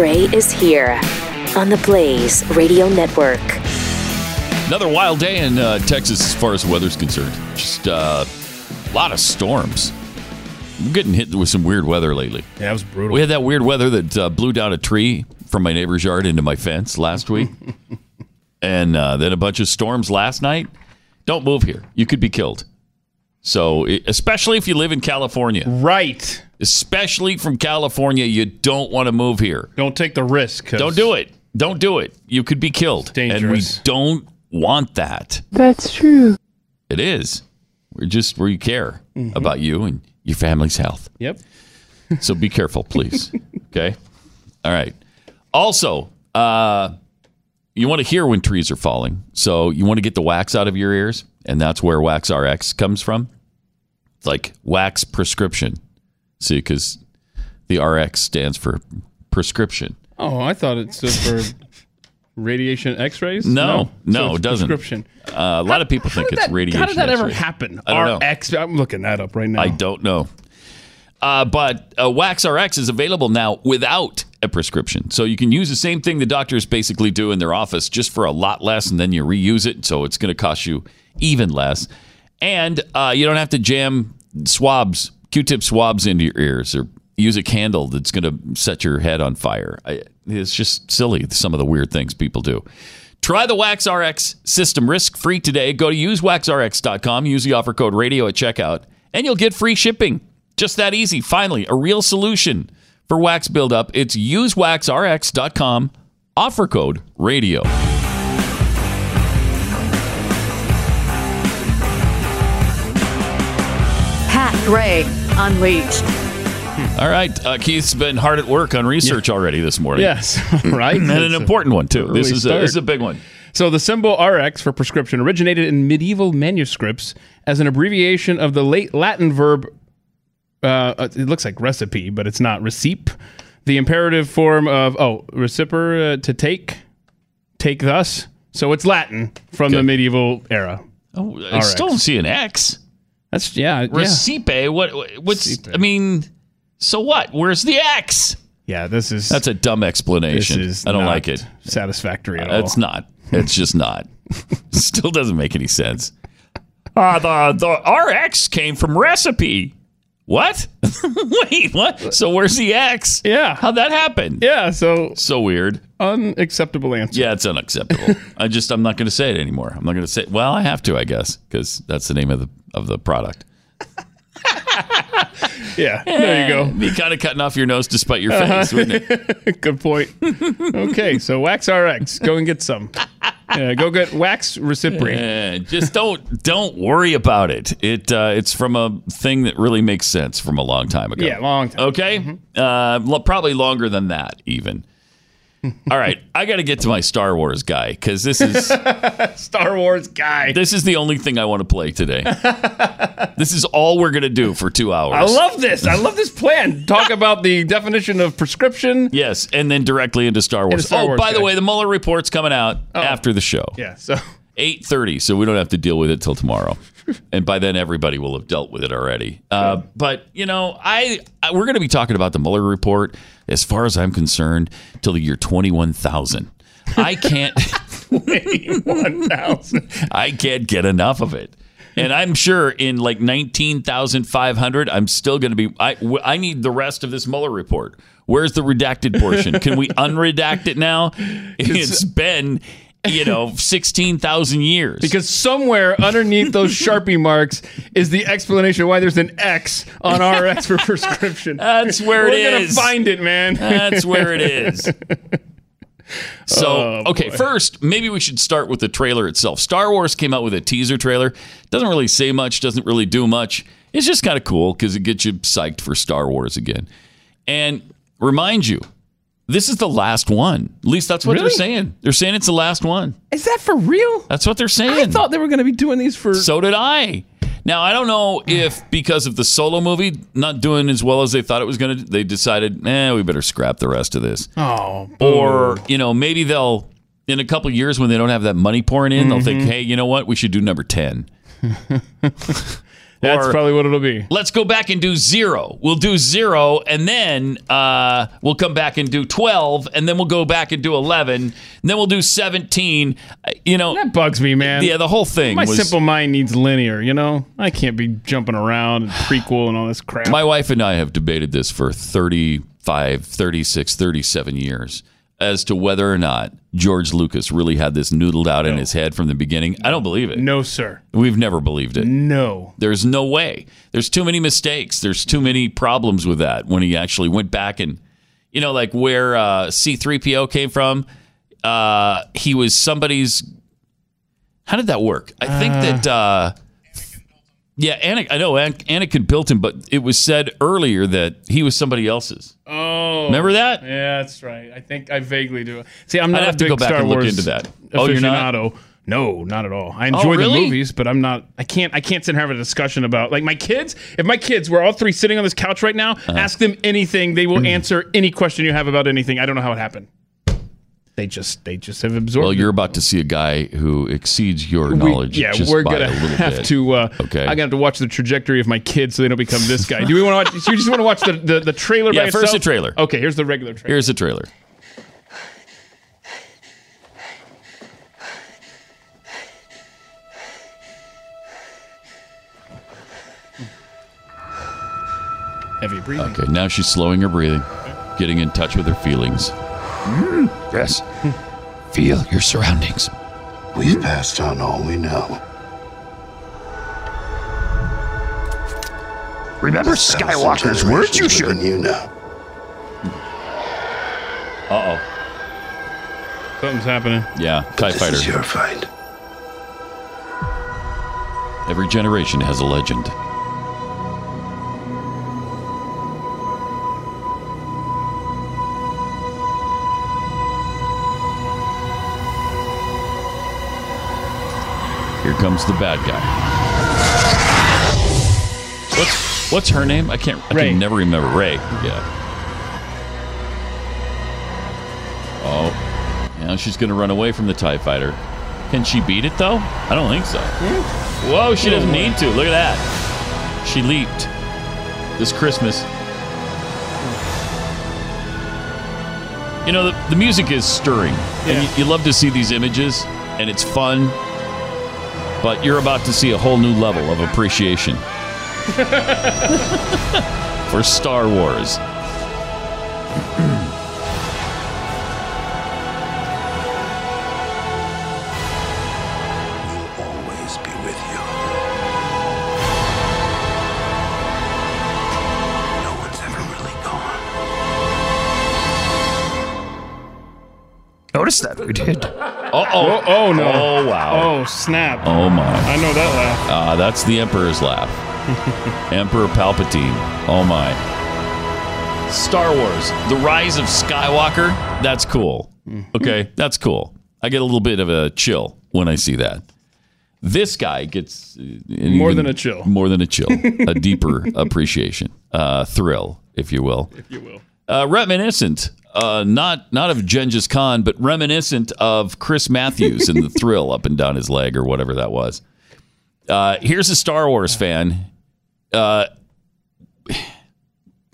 Gray is here on the Blaze Radio Network. Another wild day in uh, Texas as far as the weather's concerned. Just uh, a lot of storms. I'm getting hit with some weird weather lately. Yeah, it was brutal. We had that weird weather that uh, blew down a tree from my neighbor's yard into my fence last week. and uh, then a bunch of storms last night. Don't move here. You could be killed. So, especially if you live in California. Right. Especially from California, you don't want to move here. Don't take the risk. Don't do it. Don't do it. You could be killed. And we don't want that. That's true. It is. We're just we care about you and your family's health. Yep. So be careful, please. okay. All right. Also, uh, you want to hear when trees are falling. So you want to get the wax out of your ears, and that's where Wax RX comes from. It's like wax prescription. See, because the RX stands for prescription. Oh, I thought it stood for radiation X-rays. No, no, So it doesn't. Prescription. Uh, a lot of people think it's that- radiation. How did that ever X-rays. happen? I don't know. I'm looking that up right now. I don't know. Uh, but uh, Wax RX is available now without a prescription. So you can use the same thing the doctors basically do in their office just for a lot less, and then you reuse it. So it's going to cost you even less. And uh, you don't have to jam swabs, Q tip swabs into your ears or use a candle that's going to set your head on fire. I, it's just silly, some of the weird things people do. Try the Wax RX system risk free today. Go to usewaxrx.com, use the offer code radio at checkout, and you'll get free shipping. Just that easy. Finally, a real solution for wax buildup. It's usewaxrx.com, offer code radio. Gray Unleashed. All right, uh, Keith's been hard at work on research already this morning. Yes. right. and an important one too. This is a, this is a big one. So the symbol RX for prescription originated in medieval manuscripts as an abbreviation of the late Latin verb. Uh, it looks like recipe, but it's not. Receipt, the imperative form of oh, reciper uh, to take, take thus. So it's Latin from the medieval era. Oh, I RX. still don't see an X. That's yeah, yeah, Recipe. What? What's? I mean, so what? Where's the X? yeah. This is That's a dumb explanation. I don't like it. Satisfactory at all. It's not. It's just not. Still doesn't make any sense. Uh, the the RX came from recipe. What? Wait, what? So where's the X? Yeah. How'd that happen? Yeah. So So weird. unacceptable answer. Yeah, it's unacceptable. I just I'm not going to say it anymore. I'm not going to say. Well, I have to, I guess, because that's the name of the of the product. Yeah. There you go. It'd Be kind of cutting off your nose to spite your uh-huh. face, wouldn't it? Good point. Okay, so Wax RX, go and get some. Yeah, go get Wax Recipri. Just don't don't worry about it. It uh, it's from a thing that really makes sense from a long time ago. Yeah, long time. Okay, uh, lo- probably longer than that even. All right, I got to get to my Star Wars guy because this is Star Wars guy. this is the only thing I want to play today. this is all we're gonna do for two hours. I love this. I love this plan. Talk about the definition of prescription. Yes, and then directly into Star Wars. Star oh, Wars by the way, the Mueller report's coming out oh. after the show. Yeah, so eight thirty, so we don't have to deal with it till tomorrow. And by then, everybody will have dealt with it already. Uh, but you know, I, I we're going to be talking about the Mueller report, as far as I'm concerned, till the year twenty one thousand. I can't, 1,000. I can't get enough of it. And I'm sure in like 19,500, I'm still going to be. I, I need the rest of this Mueller report. Where's the redacted portion? Can we unredact it now? It's been, you know, 16,000 years. Because somewhere underneath those Sharpie marks is the explanation why there's an X on RX for prescription. That's where it We're gonna find it, man. That's where it is. So, Oh, okay, first, maybe we should start with the trailer itself. Star Wars came out with a teaser trailer. Doesn't really say much, doesn't really do much. It's just kind of cool because it gets you psyched for Star Wars again. And remind you, this is the last one. At least that's what they're saying. They're saying it's the last one. Is that for real? That's what they're saying. I thought they were going to be doing these for. So did I. Now I don't know if because of the solo movie not doing as well as they thought it was going to, they decided, eh, we better scrap the rest of this. oh, Or you know, maybe they'll in a couple years when they don't have that money pouring in, they'll Mm-hmm. think, hey, you know what, we should do number ten. That's Or- probably what it'll be. Let's go back and do zero. We'll do zero, and then uh, we'll come back and do 12, and then we'll go back and do 11, and then we'll do 17. Uh, You know, That bugs me, man. yeah, the whole thing My was. simple mind needs linear, you know? I can't be jumping around and prequel and all this crap. My wife and I have debated this for 35, 36, 37 years as to whether or not George Lucas really had this noodled out in his head from the beginning. I don't believe it. no, sir. We've never believed it. No. There's no way. There's too many mistakes. There's too many problems with that when he actually went back and, you know, like where uh, C3PO came from, uh, he was somebody's. How did that work? I think that. Yeah, Anakin, I know An- Anakin built him, but it was said earlier that he was somebody else's. Oh. Remember that? Yeah, that's right. I think I vaguely do. See, I'm not I'd a have to go back Star and look Wars into that. Oh, you're not? No, not at all. I enjoy really? the movies, but I'm not. I can't. I can't sit and have a discussion about like my kids. If my kids were all three sitting on this couch right now, Uh-huh. ask them anything. They will answer any question you have about anything. I don't know how it happened. They just. They just have absorbed. Well, you're about to see a guy who exceeds your We- knowledge. yeah, just we're by gonna a little have bit. to. Uh, Okay. I'm gonna have to watch the trajectory of my kids so they don't become this guy. Do we want to watch? You just want to watch the the, the trailer? Yeah, by first the trailer. Okay, here's the regular trailer. Here's the trailer. Heavy breathing. Okay, now she's slowing her breathing, getting in touch with her feelings. Yes. Feel your surroundings. We've passed on all we know. Remember Skywalker's words you should. You know. Uh oh. Something's happening. Yeah, TIE This fighter. is your fight. Every generation has a legend. Comes the bad guy. What's what's her name? I can't. I Rey. can never remember. Rey. Yeah. Oh, now she's gonna run away from the Tie Fighter. Can she beat it though? I don't think so. Whoa, she doesn't oh, need to. Look at that. She leaped this Christmas. You know, the, the music is stirring. Yeah. And you, you love to see these images, and it's fun. But you're about to see a whole new level of appreciation for Star Wars. We'll always be with you. No one's ever really gone. Notice that we did. Uh Oh, oh. oh no. Oh, wow. Oh, snap. Oh, my. I know that laugh. Ah, that's the Emperor's laugh. Emperor Palpatine. Oh my. Star Wars, The Rise of Skywalker. That's cool. Okay, that's cool. I get a little bit of a chill when I see that. This guy gets uh, More than a chill. More than a chill. a deeper appreciation, uh, thrill, if you will. If you will. Uh, reminiscent, uh, not not of Genghis Khan, but reminiscent of Chris Matthews and the thrill up and down his leg or whatever that was. Uh, here's a Star Wars fan, uh,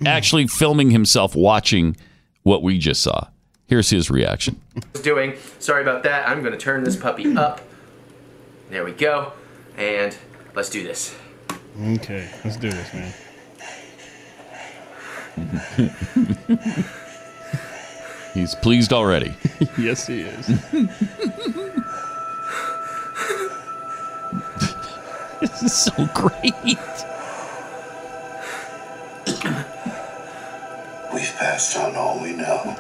actually filming himself watching what we just saw. Here's his reaction. doing. Sorry about that. I'm gonna turn this puppy up. There we go. And let's do this. Okay, let's do this, man. He's pleased already. yes, he is. this is so great. We've passed on all we know.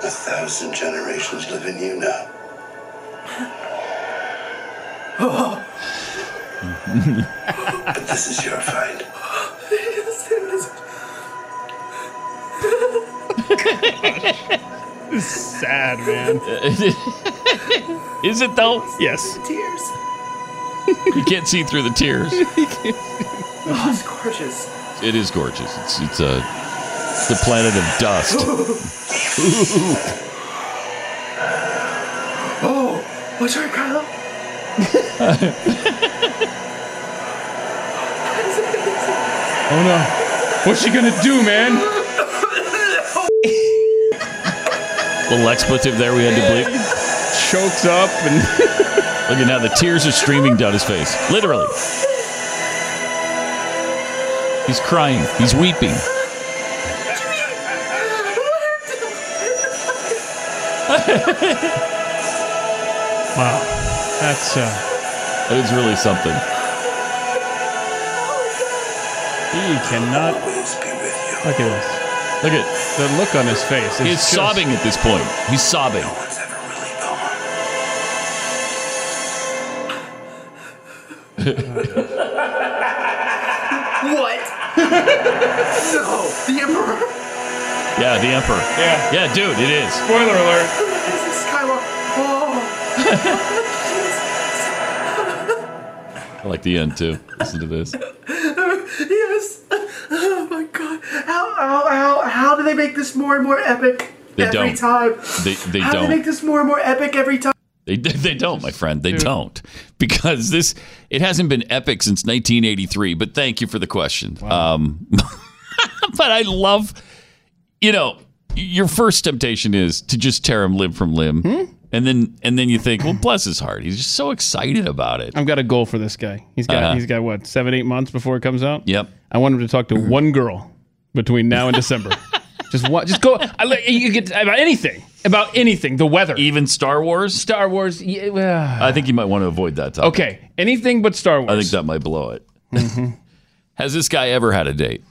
A thousand generations live in you now. But this is your fight. Sad, man. Is it though? Yes. Tears. You can't see through the tears. Oh, it's gorgeous. It is gorgeous. It's it's a it's the planet of dust. Oh, what's right, Kylo? Oh no. What's she gonna do, man? Little expletive there we had to bleep. Chokes up and Look at now, the tears are streaming down his face. Literally. He's crying. He's weeping. wow. That's uh That is really something. He cannot Always be with you. look at this. Look at The look on his face. is He's just- sobbing at this point. He's sobbing. No one's ever really gone. What? no, the Emperor. Yeah, the Emperor. Yeah. Yeah, dude, it is. Spoiler alert. Skywalker. Oh. I like the end too. Listen to this. Yes. Oh my God. How how how how do they make this more and more epic They every don't. time? They they how do don't. they make this more and more epic every time? They they don't, my friend. They don't because this it hasn't been epic since 1983. But thank you for the question. Um, but I love, you know, your first temptation is to just tear him limb from limb, and then and then you think, well, bless his heart, he's just so excited about it. I've got a goal for this guy. He's got Uh-huh. he's got what seven eight months before it comes out. Yep. I want him to talk to one girl between now and December. just what? Just go. I, let- you get about anything about anything. The weather, Even Star Wars, Star Wars. Yeah, well, I think you might want to avoid that topic. okay, anything but Star Wars. I think that might blow it. Has this guy ever had a date?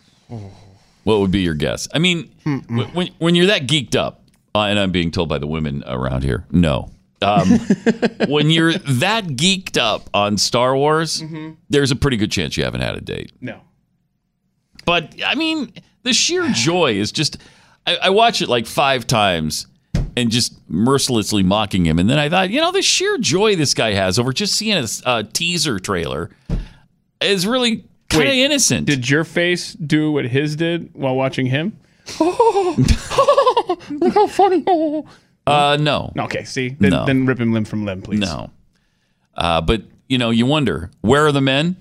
What would be your guess? I mean, wh- when, when you're that geeked up, uh, and I'm being told by the women around here, no. Um, when you're that geeked up on Star Wars, there's a pretty good chance you haven't had a date. no. But I mean, the sheer joy is just. I, I watch it like five times and just mercilessly mocking him. And then I thought, you know, the sheer joy this guy has over just seeing a, a teaser trailer is really kind of innocent. Did your face do what his did while watching him? Look how funny! uh, no, Okay, see, then, No. then rip him limb from limb, please. no. Uh, but you know, you wonder where are the men?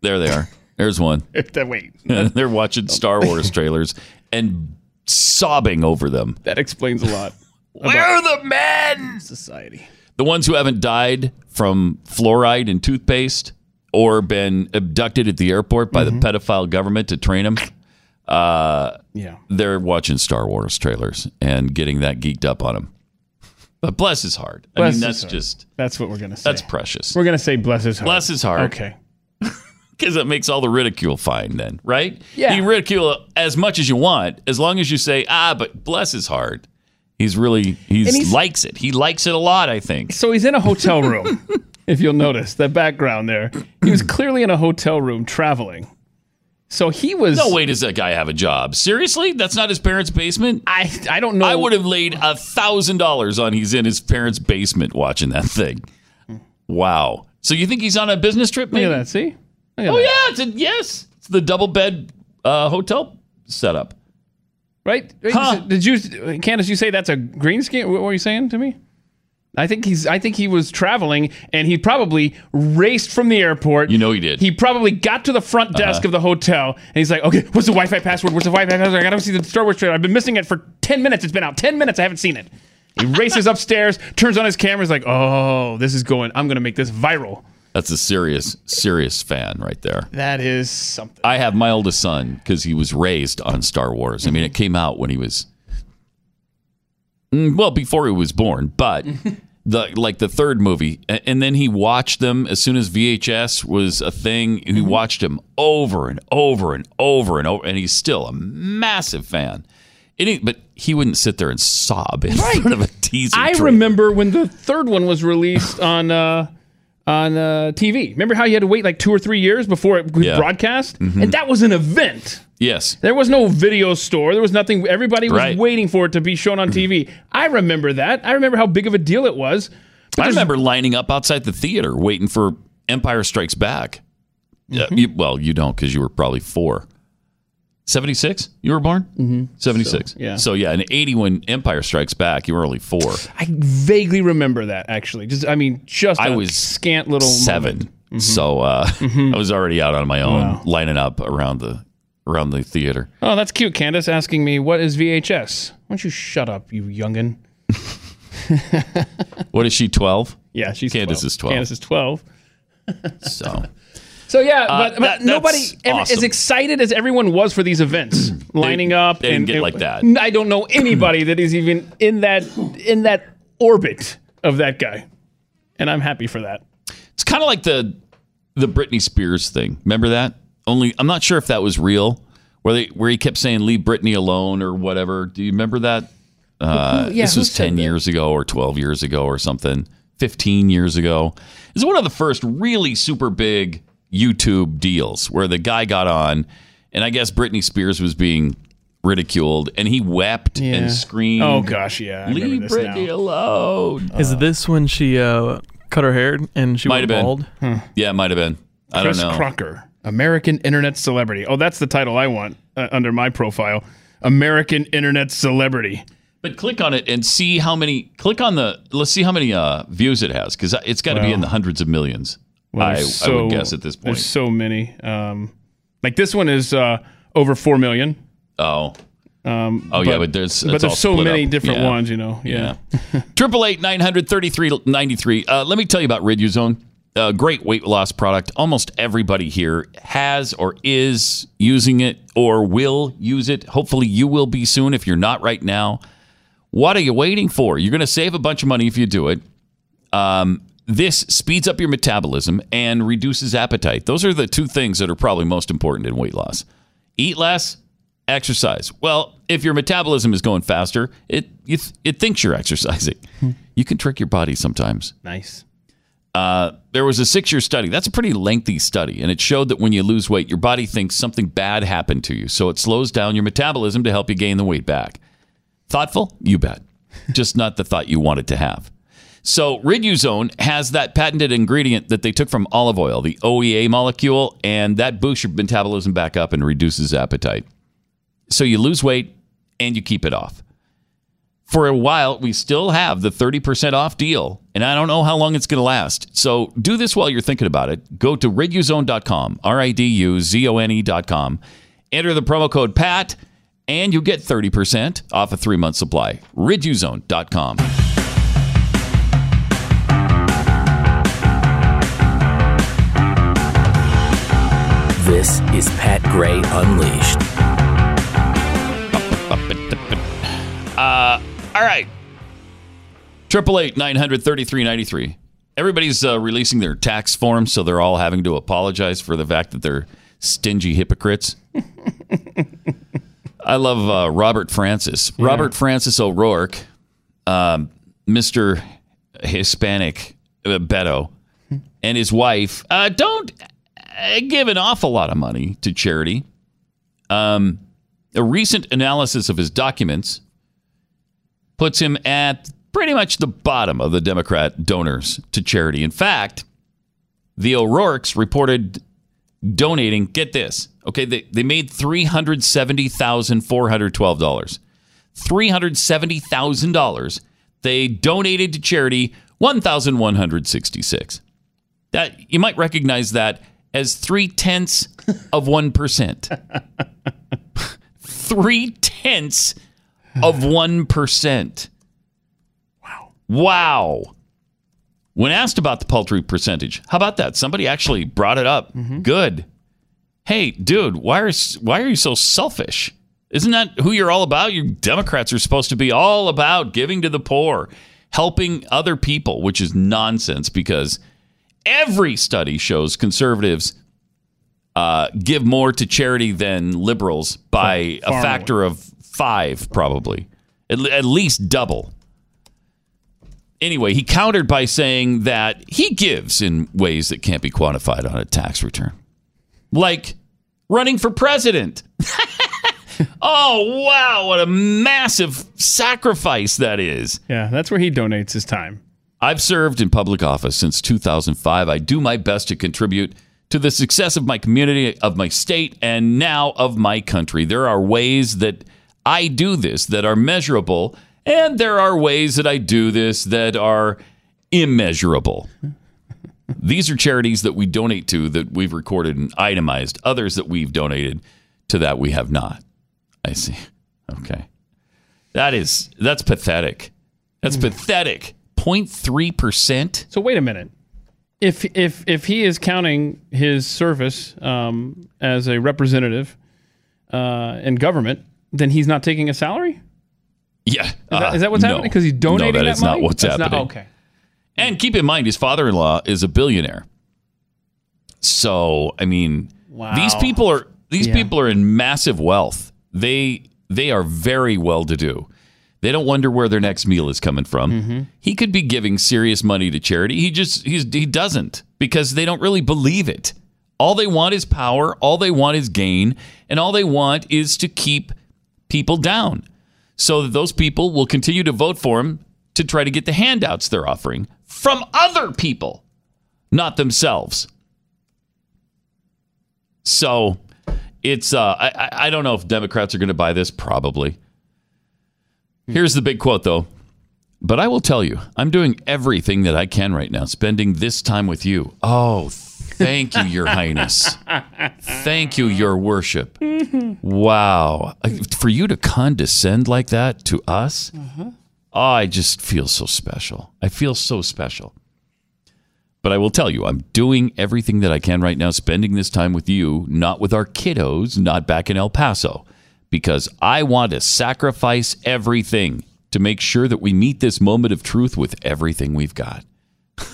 There they are. There's one. Wait, They're watching Star Wars trailers and sobbing over them. that explains a lot. Where are the men? Society. The ones who haven't died from fluoride in toothpaste or been abducted at the airport by the pedophile government to train them, uh, Yeah. they're watching Star Wars trailers and getting that geeked up on them. But bless his heart. I mean, that's just, That's what we're gonna say. that's precious. We're gonna say bless his heart. Bless his heart. Okay. Because it makes all the ridicule fine then, right? Yeah. You ridicule as much as you want, as long as you say, ah, but bless his heart. He's really, he's, he's- likes it. He likes it a lot, I think. So he's in a hotel room. if you'll notice that background there, he was clearly in a hotel room traveling. So he was. No way does that guy have a job. Seriously? That's not his parents' basement? I I don't know. I would have laid a thousand dollars on he's in his parents' basement watching that thing. Wow. So you think he's on a business trip? Look Maybe? at that. See. Oh that. yeah, it's a yes. It's the double bed uh, hotel setup. Right? Huh. Did you, Candace? You say that's a green screen? What were you saying to me? I think he's. I think he was traveling, and he probably raced from the airport. You know he did. Uh-huh. He probably got to the front desk of the hotel, and he's like, "Okay, what's the Wi-Fi password? What's the Wi-Fi password? I gotta see the Star Wars trailer. I've been missing it for ten minutes. It's been out ten minutes. I haven't seen it." He races upstairs, turns on his camera, is like, "Oh, this is going. I'm gonna make this viral." That's a serious, serious fan right there. That is something. I have my oldest son because he was raised on Star Wars. I mean, it came out when he was, Mm, well, before he was born, but the like the third movie, and then he watched them as soon as VHS was a thing. He watched them over and over and over and over, and he's still a massive fan. It but he wouldn't sit there and sob in front of a teaser. I remember when the third one was released on uh, on uh, TV. Remember how you had to wait like two or three years before it was Yeah. broadcast, and that was an event. Yes, There was no video store. There was nothing. Everybody was Right. waiting for it to be shown on TV. I remember that. I remember how big of a deal it was. I remember lining up outside the theater waiting for Empire Strikes Back. Yeah, Mm-hmm. you, well, you don't because you were probably four. 76? You were born? Mm-hmm. 76. So, yeah. So, yeah, in 80 when Empire Strikes Back, you were only four. I vaguely remember that actually. Just I mean, just I a was scant little 7 moment. So, uh, I was already out on my own, lining up around the around the theater. Oh, that's cute. Candace asking me what is VHS. Why don't you shut up, you youngin? What is she, 12? Yeah, she's Candace 12. is 12. Candace is twelve. So, So yeah, Uh, but, but that- nobody that's ev- awesome. as excited as everyone was for these events, lining up. they and, get and- like that. I don't know anybody that is even in that in that orbit of that guy, and I'm happy for that. it's kind of like the the Britney Spears thing. Remember that? Only I'm not sure if that was real, where they where he kept saying "leave Britney alone" or whatever. Do you remember that? Uh, yeah, this was said ten that? years ago or twelve years ago or something. Fifteen years ago. It's one of the first really super big YouTube deals where the guy got on, and I guess Britney Spears was being ridiculed, and he wept Yeah. and screamed. Oh gosh, yeah, I Leave Britney now. alone. Is this when she uh, cut her hair and she Might went have bald? been. Yeah, it might have been. I Chris don't know. Crocker, American Internet Celebrity. Oh, that's the title I want uh, under my profile. American Internet Celebrity. But click on it and see how many. Click on the. Let's see how many uh, views it has because it's got to be in the hundreds of millions. Well, I, there's I would so- guess at this point. There's so many. Um, like this one is uh, over four million. Oh. oh yeah, but there's but there's so many up. different Yeah. ones, you know. Yeah. Triple eight nine hundred thirty three ninety three. Uh, let me tell you about Riduzone. A great weight loss product. Almost everybody here has or is using it or will use it. Hopefully, you will be soon. If you're not right now, what are you waiting for? You're going to save a bunch of money if you do it. Um, this speeds up your metabolism and reduces appetite. Those are the two things that are probably most important in weight loss. Eat less, exercise. Well, if your metabolism is going faster, it you th- it thinks you're exercising. You can trick your body sometimes. Nice. Uh, there was a six year study. That's a pretty lengthy study, and it showed that when you lose weight, your body thinks something bad happened to you, so it slows down your metabolism to help you gain the weight back. Thoughtful? You bet. Just not the thought you wanted to have. So, Riduzone has that patented ingredient that they took from olive oil, the OEA molecule, and that boosts your metabolism back up and reduces appetite. So, you lose weight and you keep it off. For a while, we still have the 30% off deal, and I don't know how long it's going to last. So, do this while you're thinking about it. Go to riduzone.com, R I D U Z O N E.com, enter the promo code PAT, and you get 30% off a three month supply. Riduzone.com. This is Pat Gray Unleashed. Uh, all right. Triple eight nine hundred thirty three ninety three. Everybody's uh, releasing their tax forms, so they're all having to apologize for the fact that they're stingy hypocrites. I love uh, Robert Francis. Robert Francis O'Rourke, um, Mr. Hispanic uh, Beto, and his wife uh, don't uh, give an awful lot of money to charity. Um, a recent analysis of his documents puts him at pretty much the bottom of the Democrat donors to charity. In fact, the O'Rourke's reported donating, get this, okay, they, they made $370,412. $370,000. They donated to charity 1,166. That you might recognize that as three tenths of one percent. three tenths of one percent. Wow! Wow! When asked about the paltry percentage, how about that? Somebody actually brought it up. Mm-hmm. Good. Hey, dude, why are why are you so selfish? Isn't that who you're all about? You Democrats are supposed to be all about giving to the poor, helping other people, which is nonsense because every study shows conservatives uh, give more to charity than liberals by Far a factor of five, probably at, at least double. Anyway, he countered by saying that he gives in ways that can't be quantified on a tax return, like running for president. oh, wow, what a massive sacrifice that is. Yeah, that's where he donates his time. I've served in public office since 2005. I do my best to contribute to the success of my community, of my state, and now of my country. There are ways that I do this that are measurable, and there are ways that I do this that are immeasurable. These are charities that we donate to that we've recorded and itemized. Others that we've donated to that we have not. I see. Okay. That is that's pathetic. That's hmm. pathetic. 0.3%? So wait a minute. If if if he is counting his service um, as a representative uh, in government, then he's not taking a salary. Yeah. Is, that, is that what's Uh, no. happening? Because he's donating No, that that is not what's That's happening. okay. And keep in mind, his father-in-law is a billionaire. So, I mean, Wow. these people are these Yeah. people are in massive wealth. They they are very well to do. They don't wonder where their next meal is coming from. Mm-hmm. He could be giving serious money to charity. He just he's he doesn't because they don't really believe it. All they want is power, all they want is gain, and all they want is to keep people down. So that those people will continue to vote for him to try to get the handouts they're offering from other people, not themselves. So it's uh, I I- I don't know if Democrats are going to buy this. Probably. Hmm. Here's the big quote though. But I will tell you, I'm doing everything that I can right now, spending this time with you. Oh, thank you, Your Highness. Thank you, Your Worship. Wow. For you to condescend like that to us, mm-hmm. oh, I just feel so special. I feel so special. But I will tell you, I'm doing everything that I can right now, spending this time with you, not with our kiddos, not back in El Paso, because I want to sacrifice everything to make sure that we meet this moment of truth with everything we've got.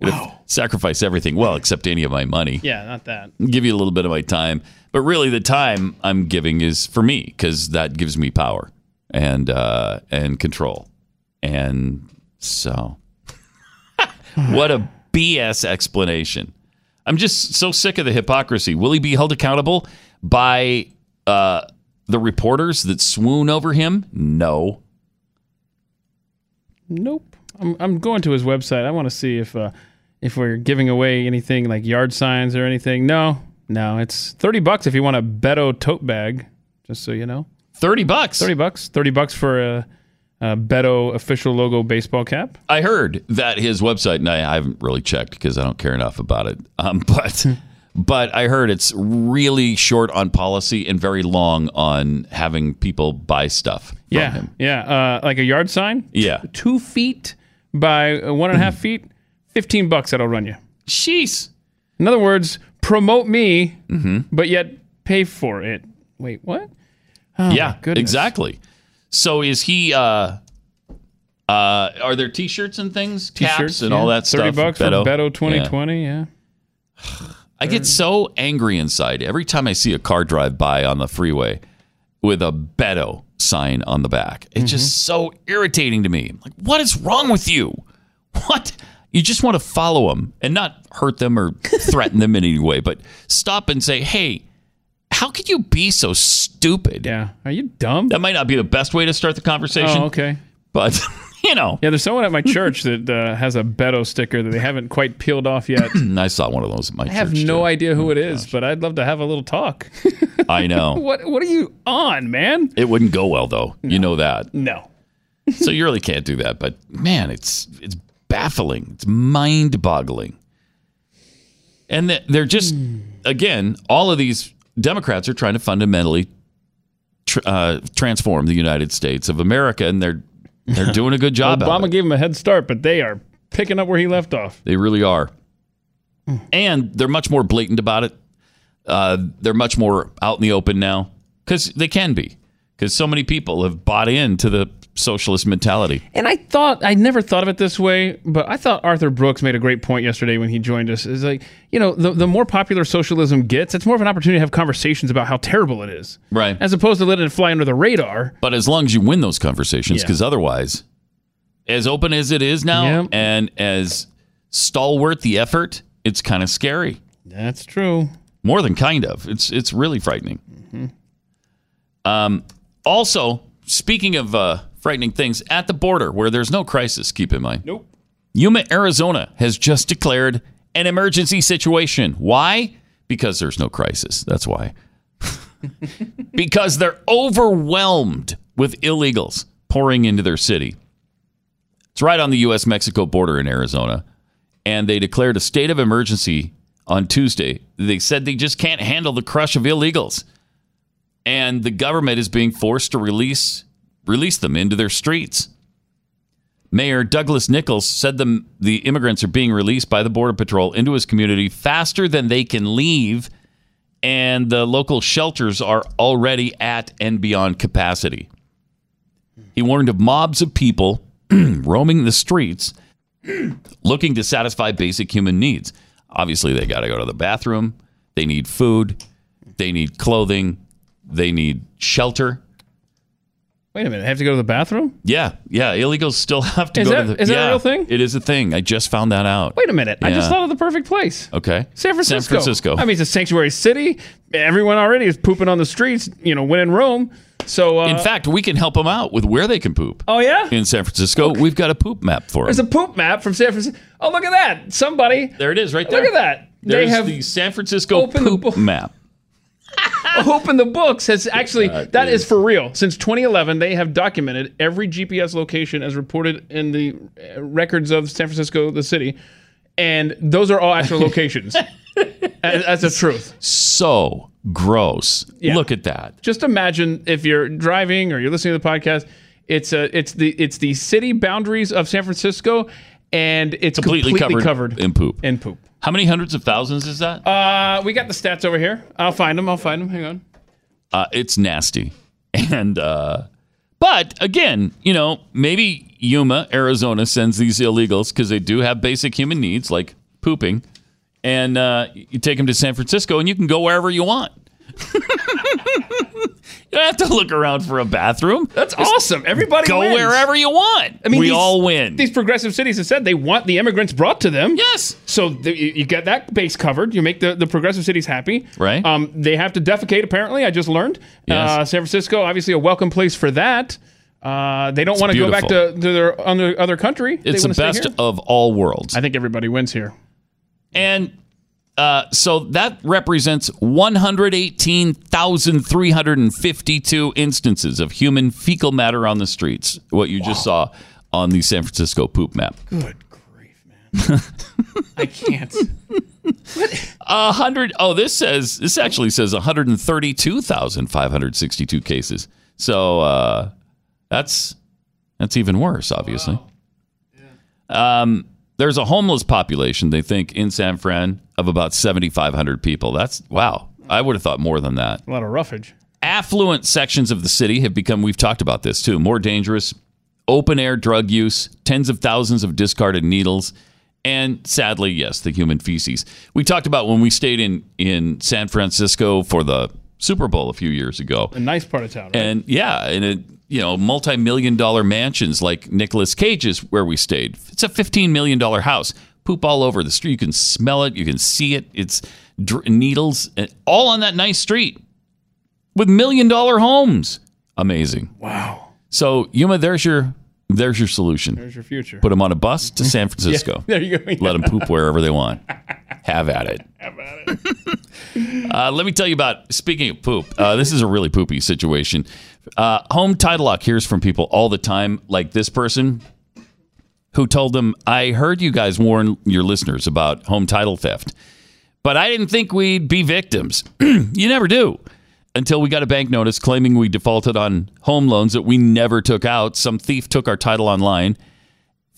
Sacrifice everything. Well, except any of my money. Yeah, not that. Give you a little bit of my time. But really, the time I'm giving is for me because that gives me power and uh, and control. And so, what a BS explanation. I'm just so sick of the hypocrisy. Will he be held accountable by uh, the reporters that swoon over him? No. Nope. I'm, I'm going to his website. I want to see if uh, if we're giving away anything like yard signs or anything. No, no. It's thirty bucks if you want a Beto tote bag. Just so you know, 30 bucks. thirty bucks. Thirty bucks for a, a Beto official logo baseball cap. I heard that his website, and I, I haven't really checked because I don't care enough about it. Um, but but I heard it's really short on policy and very long on having people buy stuff from Yeah, him. yeah. Uh, like a yard sign. Yeah. two feet by uh, one and a half feet. Fifteen bucks that'll run you. Jeez. In other words, promote me, Mm-hmm. but yet pay for it. Wait, what? Oh, yeah, exactly. So is he? Uh, uh, are there T-shirts and things, T-shirts and all yeah. that stuff? Thirty bucks Beto? for Beto Yeah. 2020. Yeah. I get so angry inside every time I see a car drive by on the freeway with a Beto sign on the back. It's Mm-hmm. just so irritating to me. Like, what is wrong with you? What? You just want to follow them and not hurt them or threaten them in any way, but stop and say, hey, how could you be so stupid? Yeah. Are you dumb? That might not be the best way to start the conversation, Oh, okay. but, you know, Yeah, there's someone at my church that uh, has a Beto sticker that they haven't quite peeled off yet. I saw one of those at my I have no too. idea who it is, but I'd love to have a little talk. I know. what What are you on, man? It wouldn't go well, though. You know that. No. so you really can't do that. But man, it's it's baffling. It's mind boggling. And they're just again, all of these Democrats are trying to fundamentally tr- uh, transform the United States of America, and they're they're doing a good job. Obama gave him a head start, but they are picking up where he left off. They really are, and they're much more blatant about it. Uh, they're much more out in the open now because they can be because so many people have bought into the socialist mentality. And I thought I never thought of it this way, but I thought Arthur Brooks made a great point yesterday when he joined us. Is like, you know, the, the more popular socialism gets, it's more of an opportunity to have conversations about how terrible it is. Right. As opposed to letting it fly under the radar. But as long as you win those conversations, Yeah. because otherwise, as open as it is now Yeah. and as stalwart the effort, it's kind of scary. That's true. More than kind of. It's it's really frightening. Um, also, speaking of uh, frightening things, at the border where there's no crisis, keep in mind. Nope. Yuma, Arizona has just declared an emergency situation. Why? Because there's no crisis. That's why. because they're overwhelmed with illegals pouring into their city. It's right on the U.S. Mexico border in Arizona. And they declared a state of emergency on Tuesday. They said they just can't handle the crush of illegals. And the government is being forced to release release them into their streets. Mayor Douglas Nicholls said the, the immigrants are being released by the Border Patrol into his community faster than they can leave, and the local shelters are already at and beyond capacity. He warned of mobs of people roaming the streets looking to satisfy basic human needs. Obviously, they got to go to the bathroom, they need food, they need clothing, they need shelter. Wait a minute. I have to go to the bathroom? Yeah, yeah. Illegals still have to Is go that- to the. is that a real thing? It is a thing. I just found that out. Wait a minute. I just thought of the perfect place. Okay. San Francisco. San Francisco. I mean, it's a sanctuary city. Everyone already is pooping on the streets, you know, when in Rome. So, uh, In fact, we can help them out with where they can poop. oh, yeah? In San Francisco, we've got a poop map for them. There's a poop map from San Francisco. Oh, look at that. Somebody There it is, right there. Look at that. There's they have the San Francisco opened the poop map. Opened the books. Has actually, That that is for real. Since 2011, they have documented every GPS location as reported in the uh, records of San Francisco, the city. And those are all actual locations. That's the truth. So gross. Yeah. Look at that. just imagine if you're driving or you're listening to the podcast it's uh, it's the it's the city boundaries of San Francisco and it's Completely, completely, covered, covered in poop. in poop. How many hundreds of thousands is that? Uh, we got the stats over here. I'll find them. I'll find them. Hang on. Uh, it's nasty. And uh, but again, you know, maybe Yuma, Arizona sends these illegals because they do have basic human needs like pooping, and uh, you take them to San Francisco, and you can go wherever you want. you don't have to look around for a bathroom. That's awesome. Everybody Go wins. wherever you want. I mean, we these- all win. These progressive cities have said they want the immigrants brought to them. yes. So the, you you get that base covered. You make the, the progressive cities happy. Right. Um, they have to defecate, apparently. I just learned. Yes. Uh, San Francisco, obviously a welcome place for that. Uh, they don't want to go back to, to their other, other country. It's the best of all worlds. I think everybody wins here. And uh, so that represents 118,352 instances of human fecal matter on the streets, what you just saw on the San Francisco poop map. Good grief, man. I can't. A hundred. Oh, this says this actually says 132,562 cases. So uh, that's that's even worse, obviously. Yeah. Um, there's a homeless population they think in San Fran of about 7,500 people. That's wow. I would have thought more than that. A lot of roughage. affluent sections of the city have become we've talked about this too more dangerous open air drug use tens of thousands of discarded needles and sadly yes the human feces we talked about when we stayed in in san francisco for the super bowl a few years ago. A nice part of town. Right? and yeah in a you know multi-million dollar mansions like Nicolas Cage's where we stayed. It's a 15 million dollar house. Poop all over the street. You can smell it. You can see it. It's dr- needles and all on that nice street with million dollar homes. Amazing. Wow. so Yuma there's your there's your solution. There's your future. put them on a bus to San Francisco. There you go. let them poop wherever they want have at it Have at uh, let me tell you about speaking of poop. Uh, this is a really poopy situation. Uh, home title lock hears from people all the time, like this person who told them, "I heard you guys warn your listeners about home title theft, but I didn't think we'd be victims. you never do." Until we got a bank notice claiming we defaulted on home loans that we never took out. Some thief took our title online,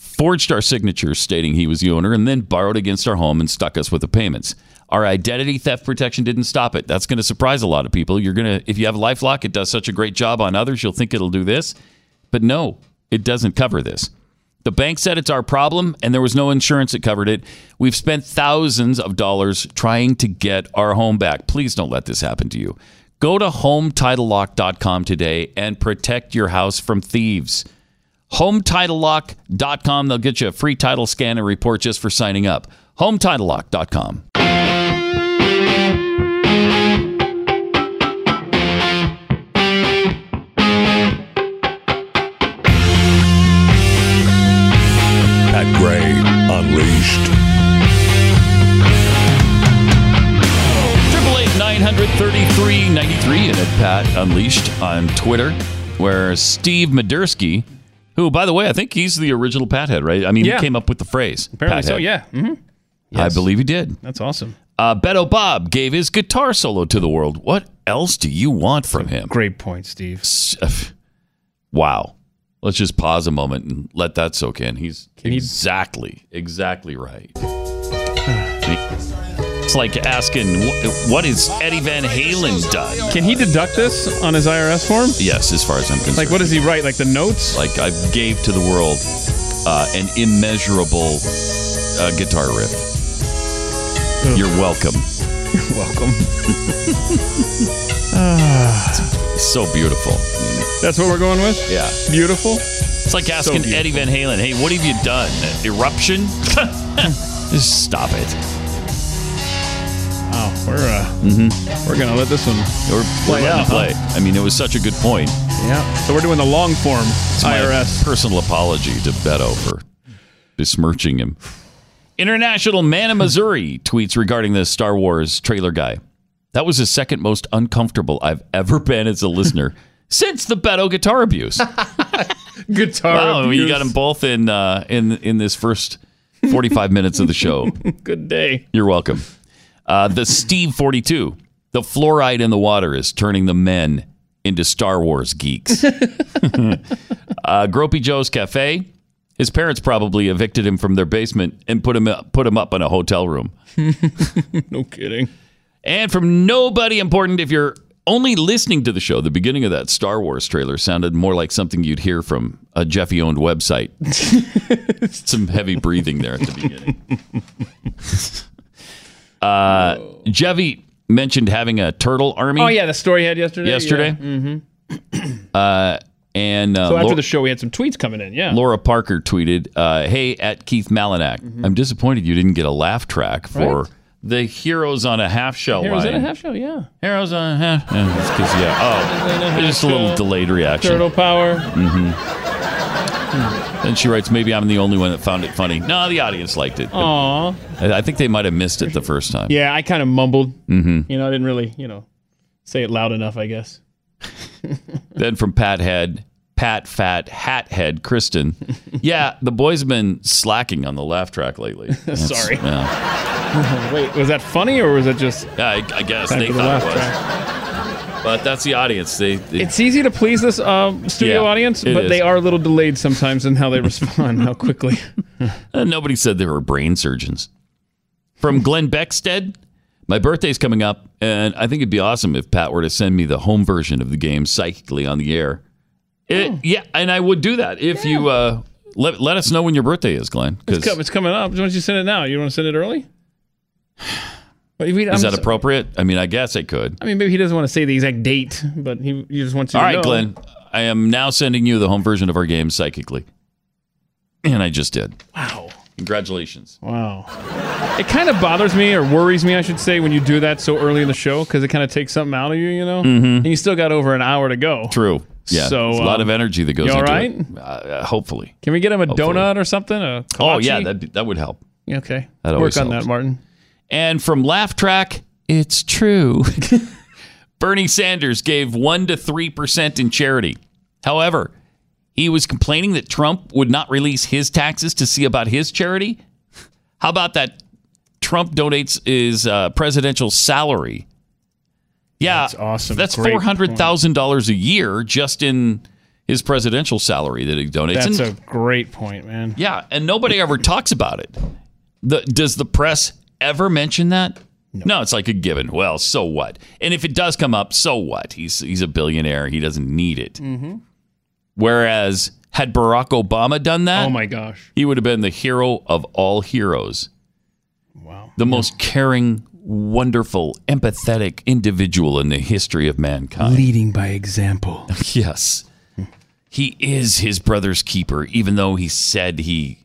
forged our signatures stating he was the owner, and then borrowed against our home and stuck us with the payments. Our identity theft protection didn't stop it. That's going to surprise a lot of people. You're going to, if you have LifeLock, it does such a great job on others, you'll think it'll do this, but no, it doesn't cover this. The bank said it's our problem, and there was no insurance that covered it. We've spent thousands of dollars trying to get our home back. Please don't let this happen to you. Go to HometitleLock.com today and protect your house from thieves. HomeTitleLock.com. They'll get you a free title scan and report just for signing up. HomeTitleLock.com. Pat Gray Unleashed. Triple eight nine hundred thirty three ninety three, and at Pat Unleashed on Twitter, where Steve Madursky who, by the way, I think he's the original Pathead, right? I mean, Yeah. he came up with the phrase. Apparently so. Pathead. Yeah. hmm I believe he did. That's awesome. Uh, Beto Bob gave his guitar solo to the world. What else do you want from him? Great point, Steve. Uh, Wow. Let's just pause a moment and let that soak in. He's he- exactly, exactly right. It's like asking, wh- what has Eddie Van Halen done? Can he deduct this on his IRS form? Yes, as far as I'm concerned. Like, what does he write? Like the notes? Like I gave to the world uh, an immeasurable uh, guitar riff. You're welcome. Welcome. It's so beautiful. That's what we're going with? Yeah. Beautiful? It's like asking beautiful. Eddie Van Halen, hey, what have you done? Eruption? Just stop it. Wow. We're, uh, we're going to let this one. We're, we're Play out, it play. I mean, it was such a good point. Yeah. So we're doing the long form It's my IRS. personal apology to Beto for besmirching him. International Man of Missouri tweets regarding the Star Wars trailer guy. That was the second most uncomfortable I've ever been as a listener since the Beto guitar abuse. Guitar. Wow, you got them both in uh, in in this first forty five minutes of the show. Good day. You're welcome. Uh, the Steve 42. The fluoride in the water is turning the men into Star Wars geeks. uh, Gropey Joe's Cafe. His parents probably evicted him from their basement and put him put him up in a hotel room. No kidding. And from nobody important, if you're only listening to the show, the beginning of that Star Wars trailer sounded more like something you'd hear from a Jeffy owned website. Some heavy breathing there at the beginning. Uh, Jeffy mentioned having a turtle army Oh, yeah. The story you had yesterday? yesterday. Yeah. Uh, and uh, So after Lau- the show, we had some tweets coming in. Yeah. Laura Parker tweeted, uh, "Hey, at Keith Malinak, I'm disappointed you didn't get a laugh track for Mm-hmm. Right. the Heroes on a Half Shell Here was line." it a half show? Yeah. Heroes on a half. Yeah, yeah. Oh, just a little delayed reaction. Turtle power. Then she writes, "Maybe I'm the only one that found it funny." No, the audience liked it. Aw. I I think they might have missed it the first time. Yeah, I kind of mumbled. Mm-hmm. You know, I didn't really, you know, say it loud enough, I guess. Then from Pat Head, Pat Fat Hat Head Kristen, yeah, the boys have been slacking on the laugh track lately. That's- Sorry. yeah. Wait, was that funny or was it just Yeah, I, I guess they the thought laugh it was, track? But that's the audience. They, they It's easy to please this um, studio Yeah, audience, but is. they are a little delayed sometimes in how they respond, how quickly. Uh, nobody said they were brain surgeons. From Glenn Beckstead, my birthday's coming up, and I think it'd be awesome if Pat were to send me the home version of the game psychically on the air. It, Yeah, and I would do that if you uh, let, let us know when your birthday is, Glenn. It's, it's coming up. Why don't you send it now? You want to send it early? But if he, is I'm that appropriate? I mean, I guess it could. I mean, maybe he doesn't want to say the exact date, but he, he just wants you All to right, know. Glenn, I am now sending you the home version of our game psychically. And I just did. Wow. Congratulations. Wow. It kind of bothers me or worries me, I should say, when you do that so early in the show because it kind of takes something out of you, you know? Mm-hmm. And you still got over an hour to go. True. Yeah. So, a lot um, of energy that goes you all into right? it. Uh, uh, hopefully. Can we get him a Hopefully. donut or something? A Oh, yeah, that that would help. Okay. That Work on helps. that, Martin. And from Laugh Track, it's true. Bernie Sanders gave 1 to 3% in charity. However, he was complaining that Trump would not release his taxes to see about his charity. How about that Trump donates his uh, presidential salary? Yeah, That's awesome. That's Great $400,000 a year just in his presidential salary that he donates. That's And- a great point, man. yeah, and nobody ever talks about it. The, does the press ever mention that? No. it's like a given. Well, so what? And if it does come up, so what? He's he's a billionaire. He doesn't need it. Mm-hmm. Whereas had Barack Obama done that, Oh, my gosh. he would have been the hero of all heroes, Wow. the most caring, wonderful, empathetic individual in the history of mankind. Leading by example. Yes. He is his brother's keeper, even though he said he.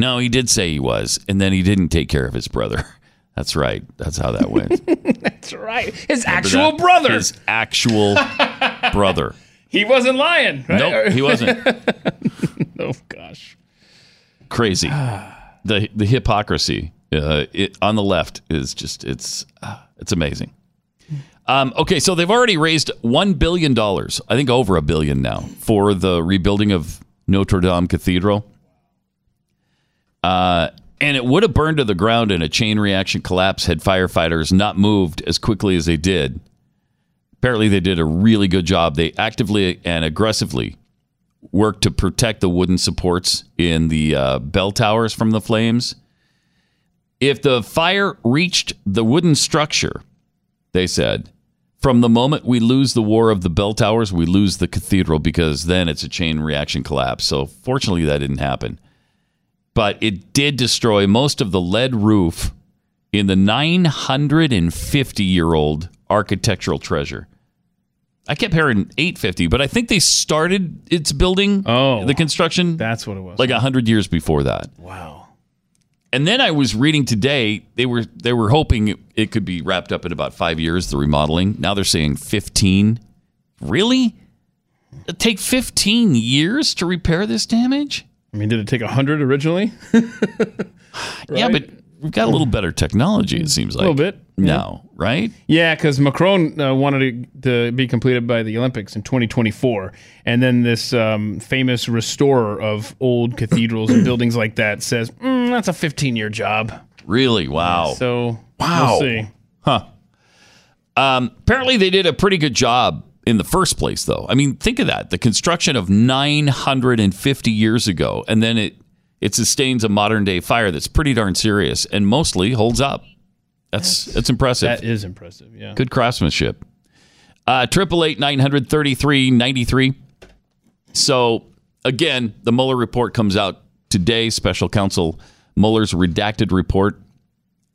No, he did say he was, and then he didn't take care of his brother. That's right. That's how that went. That's right. His Remember actual that? brother. His actual brother. He wasn't lying. Right? Nope, he wasn't. oh, gosh. Crazy. The the hypocrisy uh, it, on the left is just it's uh, it's amazing. Um, okay, so they've already raised $1 billion, I think over a billion now, for the rebuilding of Notre Dame Cathedral. Uh, and it would have burned to the ground in a chain reaction collapse had firefighters not moved as quickly as they did. Apparently, they did a really good job. They actively and aggressively worked to protect the wooden supports in the uh, bell towers from the flames. If the fire reached the wooden structure, they said, from the moment we lose the war of the bell towers, we lose the cathedral because then it's a chain reaction collapse. So, fortunately, that didn't happen. But it did destroy most of the lead roof in the 950 year old architectural treasure. I kept hearing 850, but I think they started its building, Oh. the construction, That's what it was. like 100 years before that. wow. And then I was reading today they were they were hoping it, could be wrapped up in about 5 years the remodeling. Now they're saying 15. Really? It take 15 years to repair this damage? I mean, did it take 100 originally? Yeah, but we've got a little better technology it seems like. A little bit, yeah. No, right? Yeah, because Macron uh, wanted it to be completed by the Olympics in 2024. And then this um, famous restorer of old cathedrals and buildings like that says, mm, that's a 15 year job. Really? Wow. So, Wow. we'll see. Um, apparently, they did a pretty good job in the first place, though. I mean, think of that: the construction of 950 years ago, and then it it sustains a modern day fire that's pretty darn serious and mostly holds up. That's that's impressive. That is impressive. Yeah. Good craftsmanship. Uh, Triple eight nine hundred thirty three ninety three. So again, the Mueller report comes out today. Special Counsel Mueller's redacted report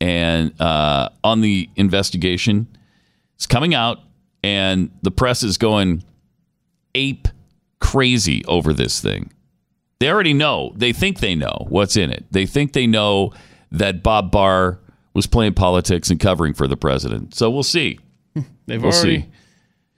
and uh, on the investigation is coming out, and the press is going ape crazy over this thing. They already know. They think they know what's in it. They think they know that Bob Barr was playing politics and covering for the president. So we'll see. They've We'll already see.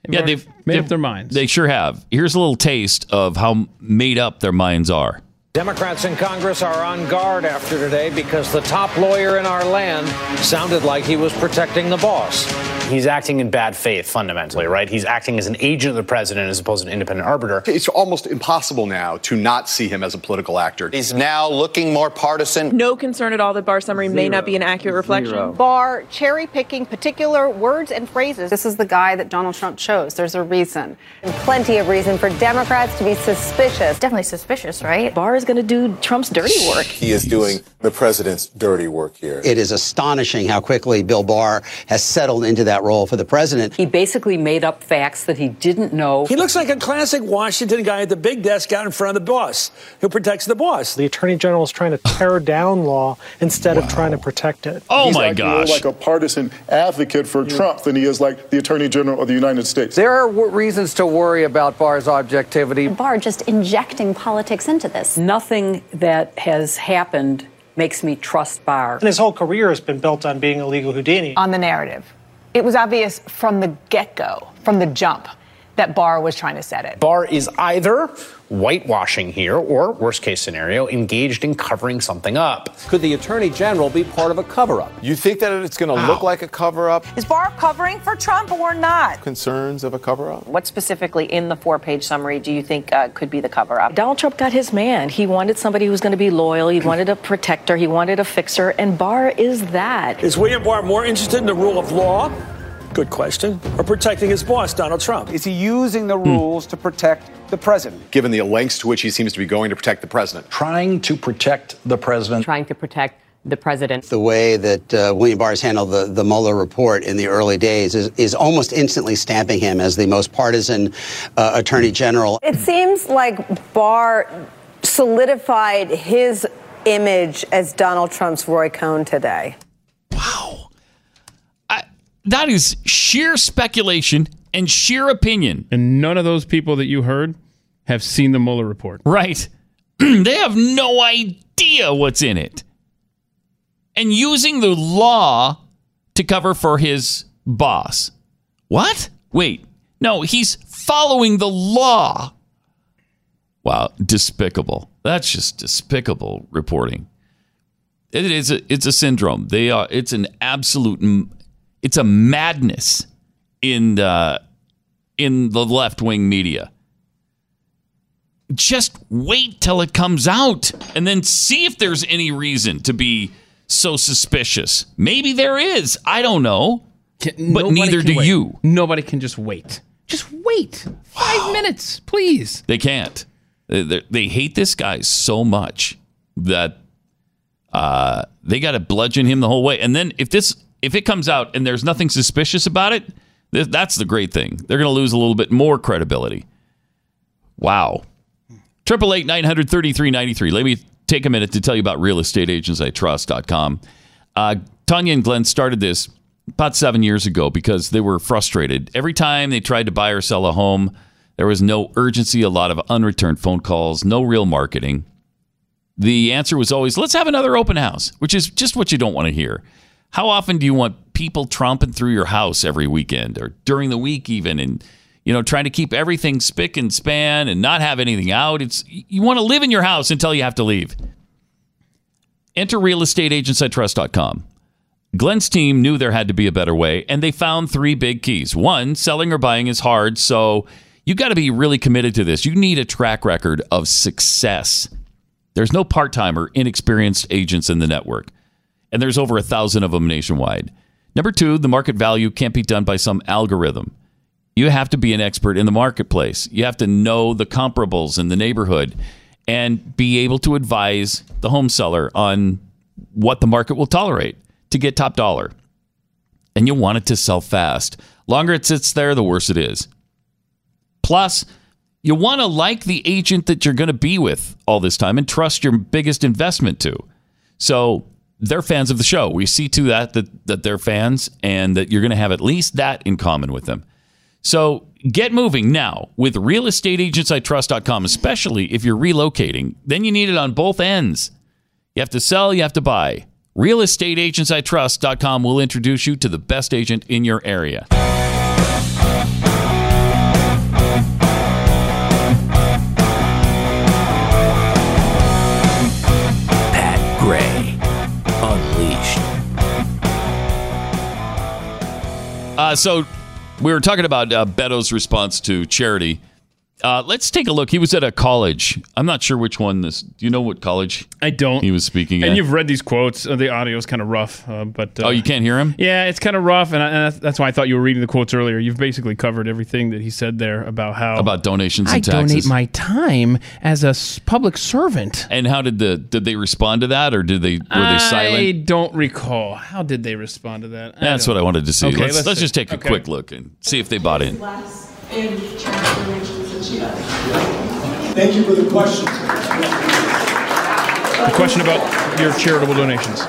they've Yeah, already they've made they've- up their minds. They sure have. Here's a little taste of how made up their minds are. Democrats in Congress are on guard after today because the top lawyer in our land sounded like he was protecting the boss. He's acting in bad faith, fundamentally, right? He's acting as an agent of the president as opposed to an independent arbiter. It's almost impossible now to not see him as a political actor. He's now looking more partisan. No concern at all that Barr summary may not be an accurate reflection. Barr cherry picking particular words and phrases. This is the guy that Donald Trump chose. There's a reason. And plenty of reason for Democrats to be suspicious. Definitely suspicious, right? Barr is going to do Trump's dirty work. He is doing the president's dirty work here. It is astonishing how quickly Bill Barr has settled into that role for the president. He basically made up facts that he didn't know. He looks like a classic Washington guy at the big desk out in front of the boss who protects the boss. The attorney general is trying to tear down law instead of trying to protect it. Oh He's my acting gosh. more like a partisan advocate for Trump than he is like the attorney general of the United States. There are w- reasons to worry about Barr's objectivity. Barr just injecting politics into this. Nothing that has happened makes me trust Barr. And his whole career has been built on being a legal Houdini. On the narrative. It was obvious from the get go, from the jump, that Barr was trying to set it. Barr is either whitewashing here or, worst case scenario, engaged in covering something up. Could the attorney general be part of a cover up? You think that it's going to look like a cover up? Is Barr covering for Trump or not? Concerns of a cover up? What specifically in the four page summary do you think uh, could be the cover up? Donald Trump got his man. He wanted somebody who was going to be loyal. He wanted a protector. He wanted a fixer. And Barr is that. Is William Barr more interested in the rule of law? Good question. Or protecting his boss, Donald Trump? Is he using the rules to protect the president? Given the lengths to which he seems to be going to protect the president. Trying to protect the president. Trying to protect the president. The way that uh, William Barr has handled the, the Mueller report in the early days is, is almost instantly stamping him as the most partisan uh, attorney general. It seems like Barr solidified his image as Donald Trump's Roy Cohn today. That is sheer speculation and sheer opinion. And none of those people that you heard have seen the Mueller report. Right. they have no idea what's in it. And using the law to cover for his boss. What? Wait. No, he's following the law. Wow, despicable. That's just despicable reporting. It is a, it's a syndrome. They are it's an absolute it's a madness in the in the left wing media. Just wait till it comes out and then see if there's any reason to be so suspicious. Maybe there is. I don't know. but neither do wait. you. Nobody can just wait. Just wait. Five minutes, please. They can't. They, they- they hate this guy so much that uh, they got to bludgeon him the whole way. And then if this if it comes out and there's nothing suspicious about it, th- that's the great thing. They're going to lose a little bit more credibility. Wow. Triple eight nine hundred thirty three ninety three. Let me take a minute to tell you about realestateagentsitrust.com. Uh, Tanya and Glenn started this about seven years ago because they were frustrated. Every time they tried to buy or sell a home, there was no urgency, a lot of unreturned phone calls, no real marketing. The answer was always, let's have another open house, which is just what you don't want to hear. How often do you want people tromping through your house every weekend or during the week even and you know trying to keep everything spick and span and not have anything out? It's you want to live in your house until you have to leave. Enter realestateagentsitrust.com. Glenn's team knew there had to be a better way, and they found three big keys. One, selling or buying is hard, so you got to be really committed to this. You need a track record of success. There's no part time or inexperienced agents in the network, and there's over a thousand of them nationwide. Number two, the market value can't be done by some algorithm. You have to be an expert in the marketplace. You have to know the comparables in the neighborhood and be able to advise the home seller on what the market will tolerate to get top dollar. And you want it to sell fast. Longer it sits there, the worse it is. Plus, you want to like the agent that you're going to be with all this time and trust your biggest investment to. So they're fans of the show. We see to that that, that they're fans and that you're going to have at least that in common with them. So get moving now with realestateagentsitrust.com, especially if you're relocating. Then you need it on both ends. You have to sell, you have to buy. Realestateagentsitrust.com will introduce you to the best agent in your area. Uh, so we were talking about uh, Beto's response to charity. Uh, let's take a look. He was at a college. I'm not sure which one this. Do you know what college? I don't. He was speaking And at. you've read these quotes. Uh, the audio is kind of rough, uh, but uh, oh, you can't hear him. Yeah, it's kind of rough, and, I, and that's, that's why I thought you were reading the quotes earlier. You've basically covered everything that he said there about how About donations I taxes. donate my time as a public servant. and how did the did they respond to that, or did they were they silent? I don't recall. How did they respond to that? That's don't what I wanted to see. Okay, let's let's let's see. just take a Okay. quick look and see if they bought in. Thank you for the question. The question about your charitable donations.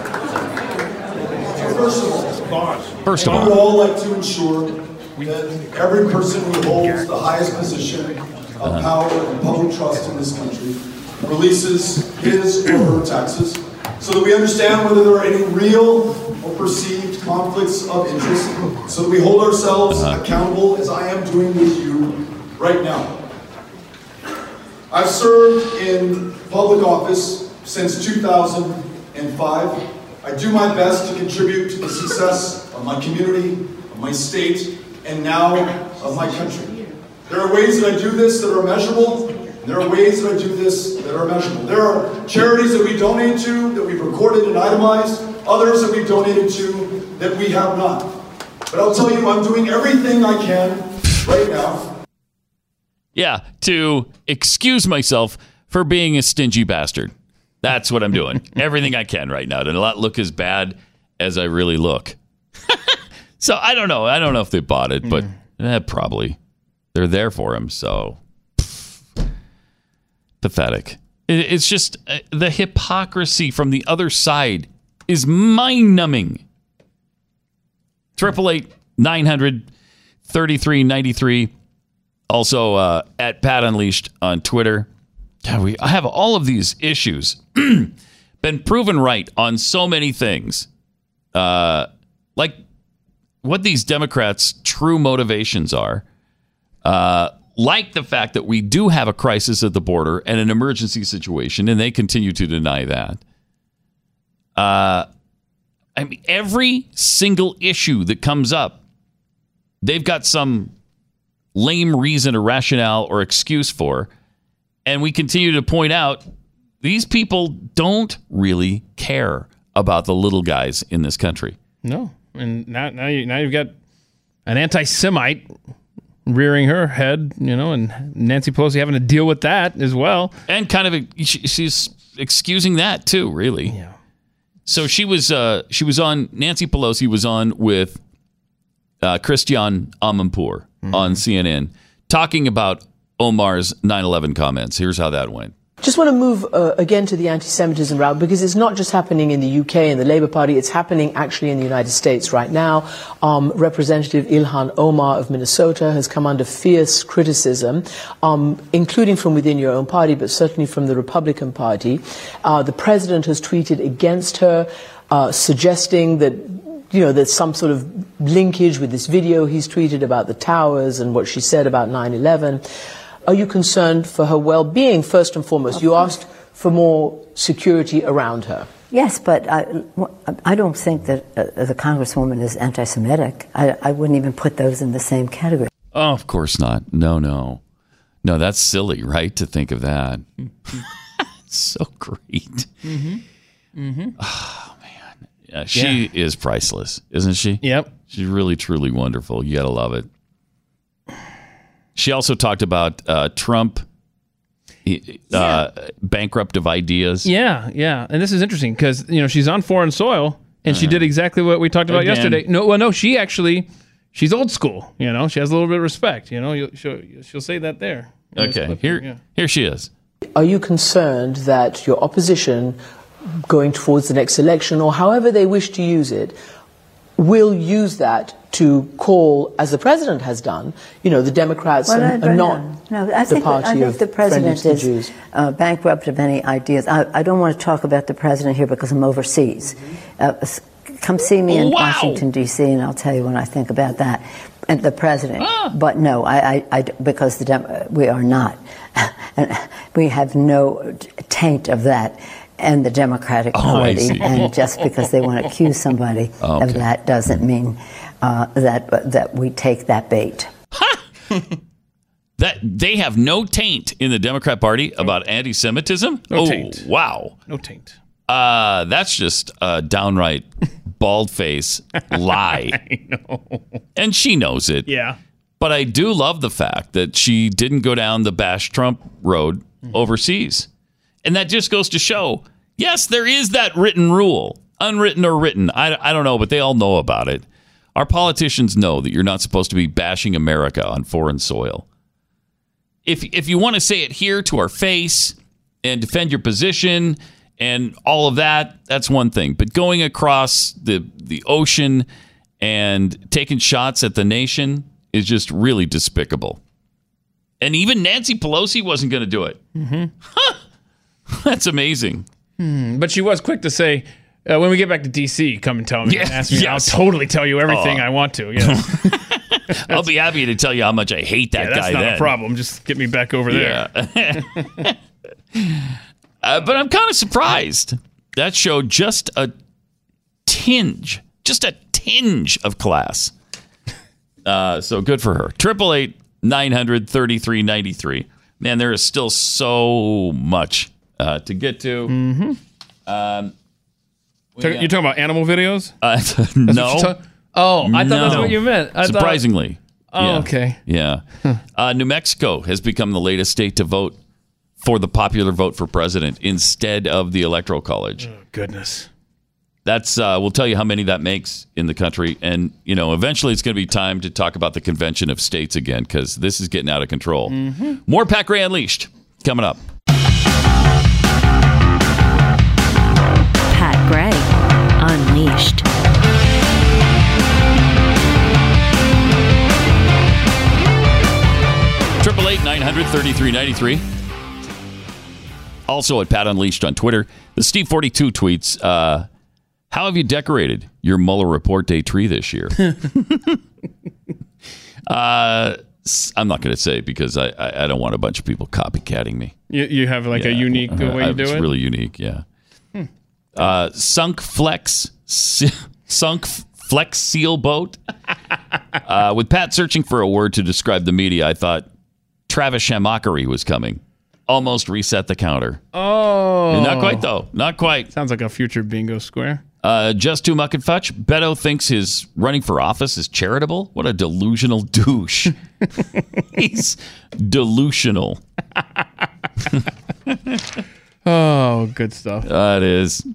First of all, First of all. would all like to ensure that every person who holds the highest position of Uh-huh. power and public trust in this country releases his or her taxes so that we understand whether there are any real or perceived conflicts of interest, so that we hold ourselves Uh-huh. accountable as I am doing with you right now. I've served in public office since 2005. I do my best to contribute to the success of my community, of my state, and now of my country. There are ways that I do this that are measurable, and there are ways that I do this that are measurable. There are charities that we donate to that we've recorded and itemized, others that we've donated to that we have not. But I'll tell you, I'm doing everything I can right now Yeah, to excuse myself for being a stingy bastard. That's what I'm doing. Everything I can right now to not look as bad as I really look. so I don't know. I don't know if they bought it, but eh, probably they're there for him. So pff, pathetic. It- It's just uh, the hypocrisy from the other side is mind numbing. Triple eight nine hundred thirty three ninety three. Also uh, at Pat Unleashed on Twitter. God, we I have all of these issues been proven right on so many things, uh, like what these Democrats' true motivations are, uh, like the fact that we do have a crisis at the border and an emergency situation, and they continue to deny that. Uh, I mean, every single issue that comes up they've got some lame reason or rationale or excuse for. And we continue to point out these people don't really care about the little guys in this country. No, and now now you now you've got an anti-Semite rearing her head, you know, and Nancy Pelosi having to deal with that as well. And kind of she- she's excusing that too, really. Yeah. So she was uh, she was on Nancy Pelosi was on with uh, Christiane Amanpour on CNN talking about Omar's 9/11 comments. Here's how that went. Just want to move uh, again to the anti-Semitism route because it's not just happening in the UK and the Labour Party; it's happening actually in the United States right now. Um, Representative Ilhan Omar of Minnesota has come under fierce criticism, um, including from within your own party, but certainly from the Republican Party. Uh, the president has tweeted against her, uh, suggesting that you know, there's some sort of linkage with this video he's tweeted about the towers and what she said about 9/11. Are you concerned for her well-being first and foremost? You asked for more security around her. Yes, but I, I don't think that uh, the Congresswoman is anti Semitic. I, I wouldn't even put those in the same category. Oh, of course not. No, no. No, that's silly, right? To think of that. so great. Mm-hmm. Mm-hmm. Yeah, she is priceless, isn't she? Yep. She's really, truly wonderful. You got to love it. She also talked about uh, Trump, he- uh, bankrupt of ideas. Yeah, yeah, and this is interesting because you know she's on foreign soil and she Uh-huh. did exactly what we talked about Again. yesterday. No, well, no, she actually she's old school. You know, she has a little bit of respect. You know, she'll she'll say that there. Okay, here, yeah. here she is. Are you concerned that your opposition, going towards the next election or however they wish to use it, will use that to call, as the president has done, you know, the Democrats Well, and, I- and not no, I the think, party I think of the president friendliest to is Jews? uh, bankrupt of any ideas. I, I don't want to talk about the president here because I'm overseas. Uh, come see me in Wow. Washington D.C. and I'll tell you what I think about that and the president. But no, I, I, I- because the Dem- uh, we are not, and we have no taint of that. And the Democratic Oh, Party, and just because they want to accuse somebody Okay. of that doesn't mean uh, that that we take that bait. That they have no taint in the Democrat Party about anti-Semitism. No oh, taint. wow. No taint. Uh, that's just a downright bald face lie. I know. And she knows it. Yeah. But I do love the fact that she didn't go down the bash Trump road overseas. And that just goes to show yes, there is that written rule, unwritten or written. I, I don't know, but they all know about it. Our politicians know that you're not supposed to be bashing America on foreign soil. If, if you want to say it here to our face and defend your position and all of that, that's one thing. But going across the, the ocean and taking shots at the nation is just really despicable. And even Nancy Pelosi wasn't going to do it. Mm-hmm. That's amazing. Hmm, but she was quick to say, uh, when we get back to DC, come and tell me. Yeah, and ask me. yes. I'll totally tell you everything Oh. I want to. Yeah. I'll be happy to tell you how much I hate that yeah, that's guy not then. a problem. Just get me back over there. Yeah. Uh, but I'm kind of surprised. That showed just a tinge, just a tinge of class. Uh, so good for her. Triple eight nine hundred thirty three ninety three. Man, there is still so much uh, to get to. Mm-hmm. Um, You're talking about animal videos? uh, That's what you're no. talk- oh, I thought that's what you meant. I thought- Surprisingly. Oh, Yeah. okay. Yeah. Uh, New Mexico has become the latest state to vote for the popular vote for president instead of the electoral college. Oh, goodness. That's uh, we'll tell you how many that makes in the country, and you know eventually it's going to be time to talk about the convention of states again because this is getting out of control. Mhm. More Pat Gray Unleashed coming up. 3393. Also at Pat Unleashed on Twitter. The Steve42 tweets uh, How have you decorated your Mueller Report Day tree this year? uh, I'm not going to say because I, I, I, don't want a bunch of people copycatting me. You, you have like yeah, a unique I, way to do it? It's really unique, yeah. Hmm. Uh, sunk Flex. sunk Flex Seal Boat. Uh, with Pat searching for a word to describe the media, I thought Travis Shamockery was coming. Almost reset the counter. Oh, Not quite, though. Not quite. Sounds like a future bingo square. Uh, just too muck and fudge. Beto thinks his running for office is charitable. What a delusional douche. He's delusional. Oh, good stuff. That is.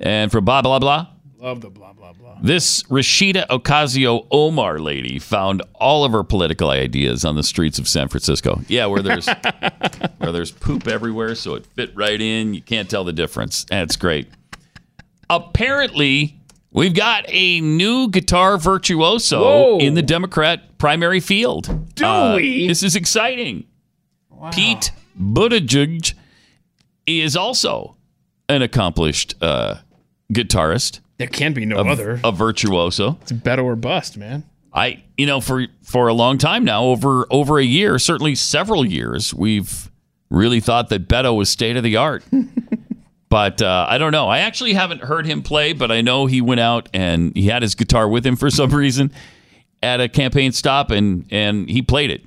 And for blah, blah, blah. Love the blah blah. This Rashida Ocasio Omar lady found all of her political ideas on the streets of San Francisco. Yeah, where there's where there's poop everywhere, so it fit right in. You can't tell the difference. That's great. Apparently, we've got a new guitar virtuoso Whoa. in the Democrat primary field. Uh, Do we? This is exciting. Pete Buttigieg is also an accomplished uh, guitarist. There can be no a, other. a virtuoso. It's Beto or bust, man. I, you know, for for a long time now, over over a year, certainly several years, we've really thought that Beto was state of the art. but uh, I don't know. I actually haven't heard him play, but I know he went out and he had his guitar with him for some reason at a campaign stop, and and he played it.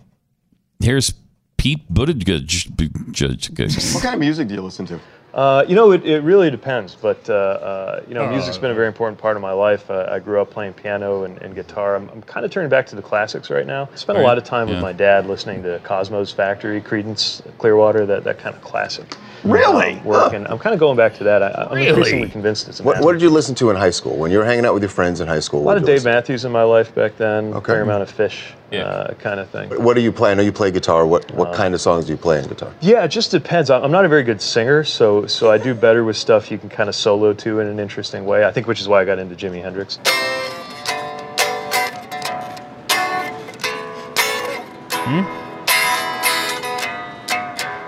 Here's Pete Buttigieg. What kind of music do you listen to? Uh, you know, it, it really depends, but uh, uh, you know, Oh. music's been a very important part of my life. Uh, I grew up playing piano and, and guitar. I'm, I'm kind of turning back to the classics right now. I spent a lot of time Yeah. with my dad listening to Cosmo's Factory, Creedence, Clearwater, that, that kind of classic. Really? uh, work, and I'm kind of going back to that. I, I'm increasingly convinced it's a What, what did you listen to in high school when you were hanging out with your friends in high school? A lot of did you Dave Matthews in my life back then. Okay. Fair amount of Phish, uh, kind of thing. What do you play? I know you play guitar. What what Uh, kind of songs do you play on guitar? Yeah, it just depends. I'm I'm not a very good singer, so so I do better with stuff you can kind of solo to in an interesting way. I think, which is why I got into Jimi Hendrix.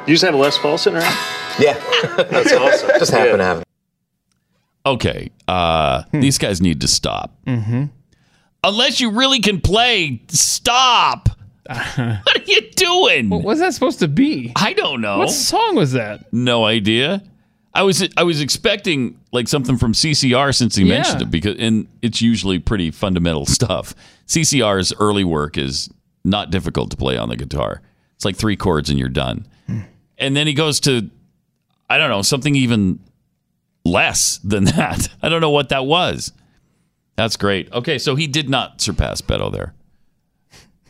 You just have a Les Paul sitting around? Yeah, that's awesome. Just happen to have. Okay, uh, these guys need to stop. Mm-hmm. Unless you really can play, stop. what are you doing? What was that supposed to be? I don't know. What song was that? No idea. I was I was expecting like something from CCR since he Yeah. mentioned it because and it's usually pretty fundamental stuff. CCR's early work is not difficult to play on the guitar. It's like three chords and you're done. And then he goes to I don't know, something even less than that. I don't know what that was. That's great. Okay, so he did not surpass Beto there.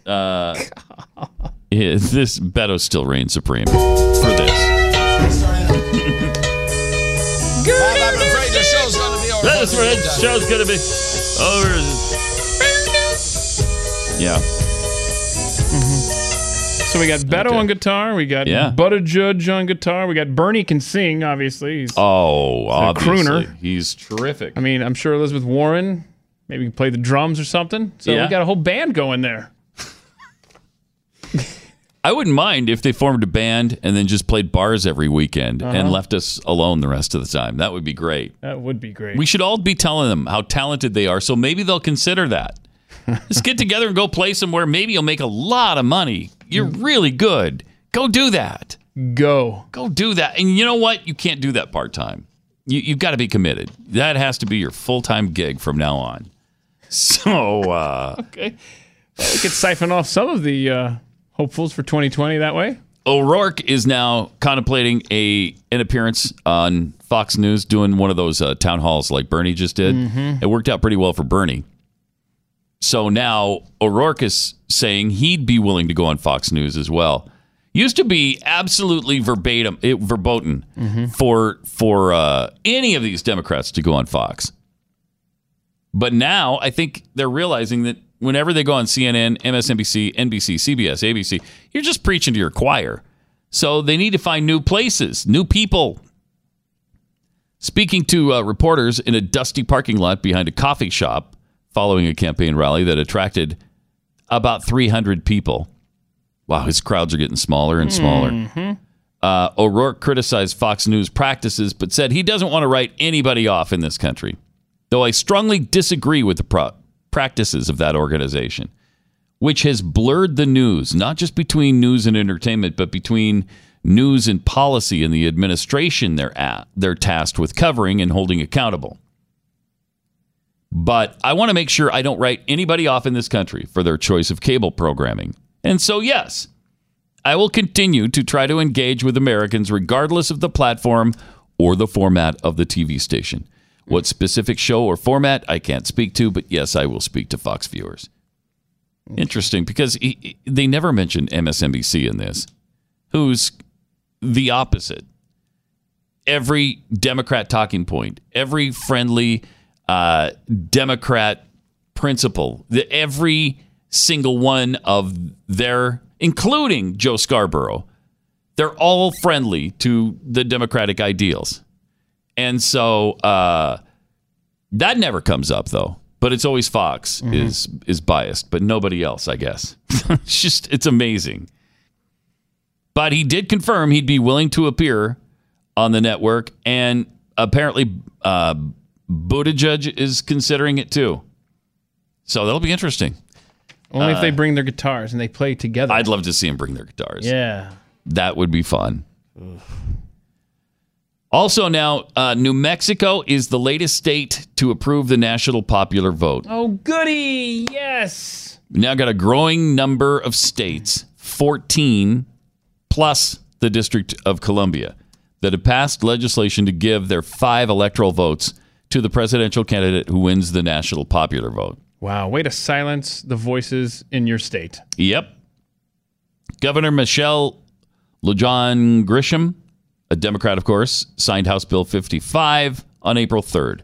Uh, yeah, this Beto still reigns supreme for this. I'm afraid the show's going to be over. That's right. The show's gonna be over. Yeah. So we got Beto on guitar. We got Yeah. Judge on guitar. We got Bernie can sing. Obviously, he's Oh, a obviously. crooner. He's terrific. I mean, I'm sure Elizabeth Warren maybe can play the drums or something. So Yeah. we got a whole band going there. I wouldn't mind if they formed a band and then just played bars every weekend and Uh-huh. left us alone the rest of the time. That would be great. That would be great. We should all be telling them how talented they are, so maybe they'll consider that. Let's get together and go play somewhere. Maybe you'll make a lot of money. You're really good. Go do that. Go. Go do that. And you know what? You can't do that part time. You, you've got to be committed. That has to be your full time gig from now on. So, uh, okay. Well, we could siphon off some of the uh, hopefuls for 2020 that way. O'Rourke is now contemplating a an appearance on Fox News, doing one of those uh, town halls like Bernie just did. Mhm. It worked out pretty well for Bernie. So now O'Rourke is saying he'd be willing to go on Fox News as well. Used to be absolutely verbatim, it, verboten Mhm. for for uh, any of these Democrats to go on Fox. But now I think they're realizing that whenever they go on CNN, MSNBC, NBC, CBS, ABC, you're just preaching to your choir. So they need to find new places, new people. Speaking to uh, reporters in a dusty parking lot behind a coffee shop following a campaign rally that attracted about 300 people. Wow, his crowds are getting smaller and smaller. Mhm. Uh, O'Rourke criticized Fox News practices, but said he doesn't want to write anybody off in this country. Though I strongly disagree with the pro- practices of that organization, which has blurred the news, not just between news and entertainment, but between news and policy and the administration they're at, they're tasked with covering and holding accountable. But I want to make sure I don't write anybody off in this country for their choice of cable programming. And so, yes, I will continue to try to engage with Americans regardless of the platform or the format of the TV station. What specific show or format I can't speak to, but yes, I will speak to Fox viewers. Interesting because he, he- they never mention MSNBC in this, who's the opposite. Every Democrat talking point, every friendly uh, Democrat principle, the, every single one of their, including Joe Scarborough, they're all friendly to the Democratic ideals. And so uh, that never comes up though. But it's always Fox is is biased, but nobody else, I guess. it's just it's amazing. But he did confirm he'd be willing to appear on the network, and apparently uh, Buttigieg is considering it too. So that'll be interesting. Only if Uh, they bring their guitars and they play together. I'd love to see him bring their guitars. Yeah. That would be fun. Also, now, uh, New Mexico is the latest state to approve the national popular vote. Oh, goody! Yes. We now got a growing number of states, 14 plus the District of Columbia, that have passed legislation to give their five electoral votes to the presidential candidate who wins the national popular vote. Wow. Way to silence the voices in your state. Yep. Governor Michelle Lujan Grisham, a Democrat, of course, signed House Bill 55 on April 3rd.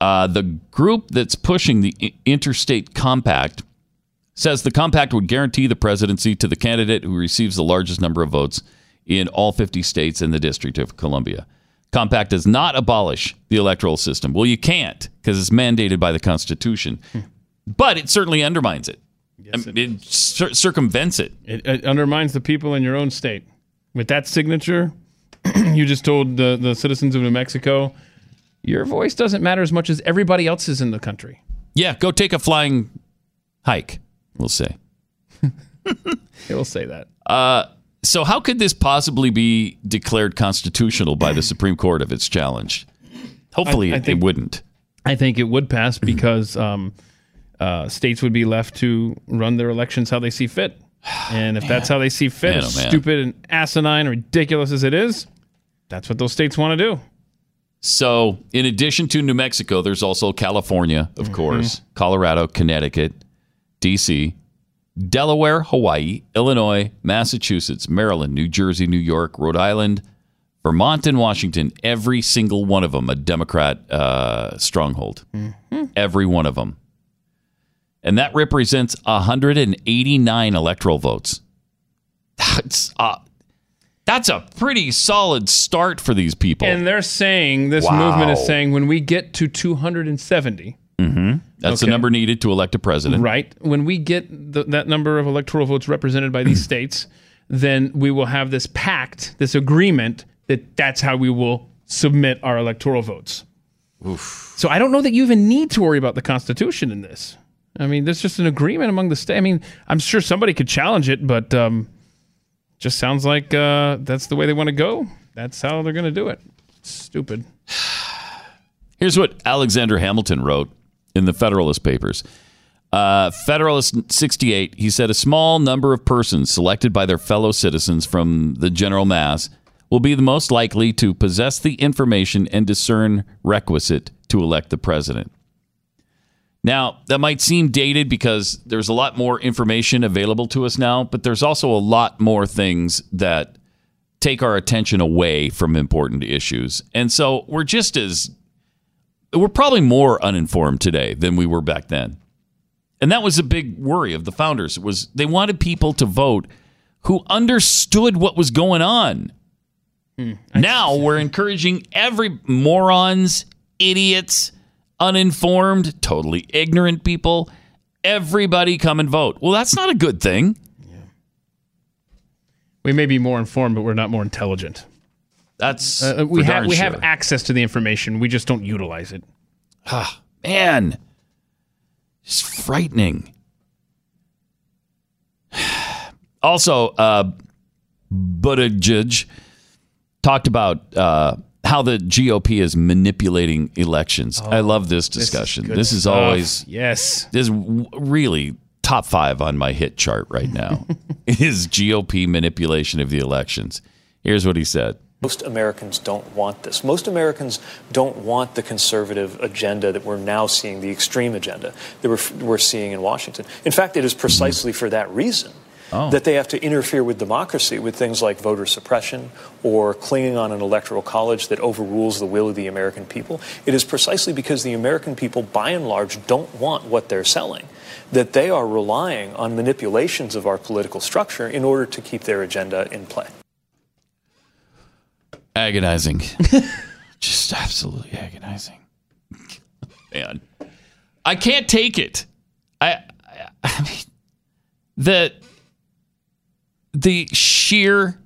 Uh, the group that's pushing the I- interstate compact says the compact would guarantee the presidency to the candidate who receives the largest number of votes in all 50 states and the District of Columbia. Compact does not abolish the electoral system. Well, you can't because it's mandated by the Constitution, but it certainly undermines it. I mean, it cir- circumvents it. It, it undermines the people in your own state. With that signature, you just told the, the citizens of New Mexico, your voice doesn't matter as much as everybody else's in the country. Yeah, go take a flying hike, we'll say. He'll say that. Uh, so, how could this possibly be declared constitutional by the Supreme Court if it's challenged? Hopefully, I- I it, think- it wouldn't. I think it would pass because um, uh, states would be left to run their elections how they see fit. And if that's how they see fit, Man, as oh, stupid and asinine, ridiculous as it is, that's what those states want to do. So, in addition to New Mexico, there's also California, of course, Colorado, Connecticut, D.C., Delaware, Hawaii, Illinois, Massachusetts, Maryland, New Jersey, New York, Rhode Island, Vermont, and Washington. Every single one of them a Democrat uh, stronghold. Every one of them. And that represents 189 electoral votes. That's uh, that's a pretty solid start for these people. And they're saying, this Wow. movement is saying, when we get to 270, hmm That's the number needed to elect a president. right? When we get the, that number of electoral votes represented by these states, then we will have this pact, this agreement that that's how we will submit our electoral votes. Oof. So I don't know that you even need to worry about the Constitution in this. I mean, there's just an agreement among the state. I mean, I'm sure somebody could challenge it, but um, just sounds like uh, that's the way they want to go. That's how they're going to do it. Stupid. Here's what Alexander Hamilton wrote in the Federalist Papers. Uh, Federalist 68, he said, a small number of persons selected by their fellow citizens from the general mass will be the most likely to possess the information and discern requisite to elect the president. Now, that might seem dated because there's a lot more information available to us now, but there's also a lot more things that take our attention away from important issues. And so we're just as we're probably more uninformed today than we were back then. And that was a big worry of the founders was they wanted people to vote who understood what was going on. Hmm, now we're encouraging every morons, idiots, uninformed, totally ignorant people, everybody come and vote. Well, that's not a good thing. Yeah. We may be more informed, but we're not more intelligent. That's Uh, we have we have access to the information. We just don't utilize it. Ah, man, it's frightening. Also, uh, Buttigieg talked about uh, how the GOP is manipulating elections. I oh, love this Oh, this is discussion. This is, always Yes. This is really top five on my hit chart right now. is GOP manipulation of the elections. Here's what he said. Most Americans don't want this. Most Americans don't want the conservative agenda that we're now seeing, the extreme agenda that we're, we're seeing in Washington. In fact, it is precisely for that reason Oh. that they have to interfere with democracy with things like voter suppression or clinging on an electoral college that overrules the will of the American people. It is precisely because the American people, by and large, don't want what they're selling that they are relying on manipulations of our political structure in order to keep their agenda in play. Agonizing. Just absolutely agonizing. Man. I can't take it. I, I, I mean, the the sheer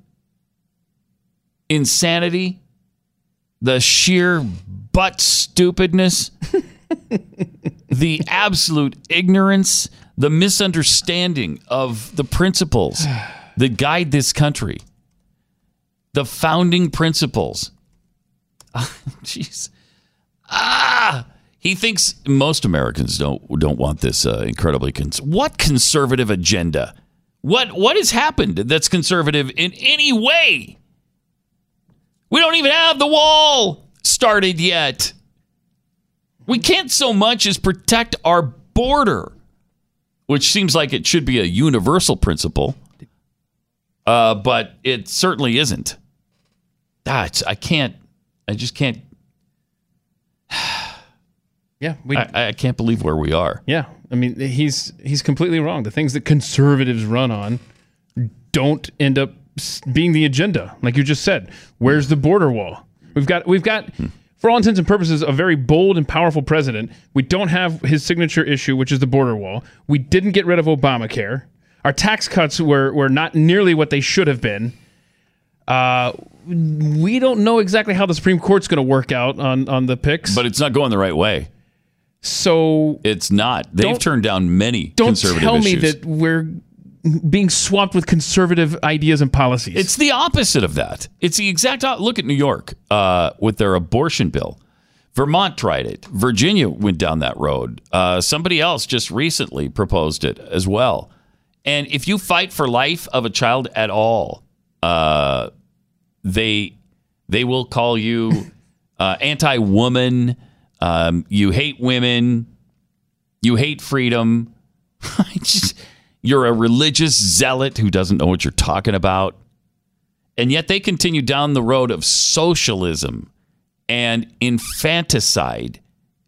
insanity, the sheer butt stupidness, the absolute ignorance, the misunderstanding of the principles that guide this country, the founding principles. Jeez. Ah, he thinks most Americans don't don't want this uh, incredibly cons- what conservative agenda? What what has happened that's conservative in any way? We don't even have the wall started yet. We can't so much as protect our border, which seems like it should be a universal principle, uh, but it certainly isn't. Ah, I can't. I just can't. Yeah, we, I, I can't believe where we are. Yeah, I mean he's he's completely wrong. The things that conservatives run on don't end up being the agenda, like you just said. Where's the border wall? We've got we've got for all intents and purposes a very bold and powerful president. We don't have his signature issue, which is the border wall. We didn't get rid of Obamacare. Our tax cuts were were not nearly what they should have been. Uh, we don't know exactly how the Supreme Court's going to work out on on the picks, but it's not going the right way. So it's not. They've turned down many Don't conservative tell me issues. that we're being swamped with conservative ideas and policies. It's the opposite of that. It's the exact op- look at New York uh, with their abortion bill. Vermont tried it. Virginia went down that road. Uh, somebody else just recently proposed it as well. And if you fight for life of a child at all, uh, they they will call you uh, anti-woman. Um, you hate women. You hate freedom. Just- you're a religious zealot who doesn't know what you're talking about. And yet they continue down the road of socialism and infanticide,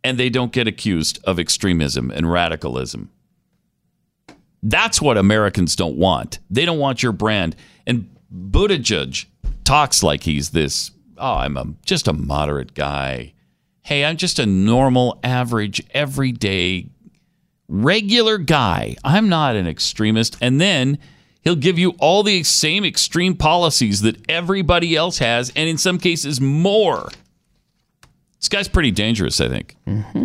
and they don't get accused of extremism and radicalism. That's what Americans don't want. They don't want your brand. And Buttigieg talks like he's this, oh, I'm a, just a moderate guy. Hey, I'm just a normal, average, everyday regular guy. I'm not an extremist. And then he'll give you all the same extreme policies that everybody else has, and in some cases, more. This guy's pretty dangerous, I think.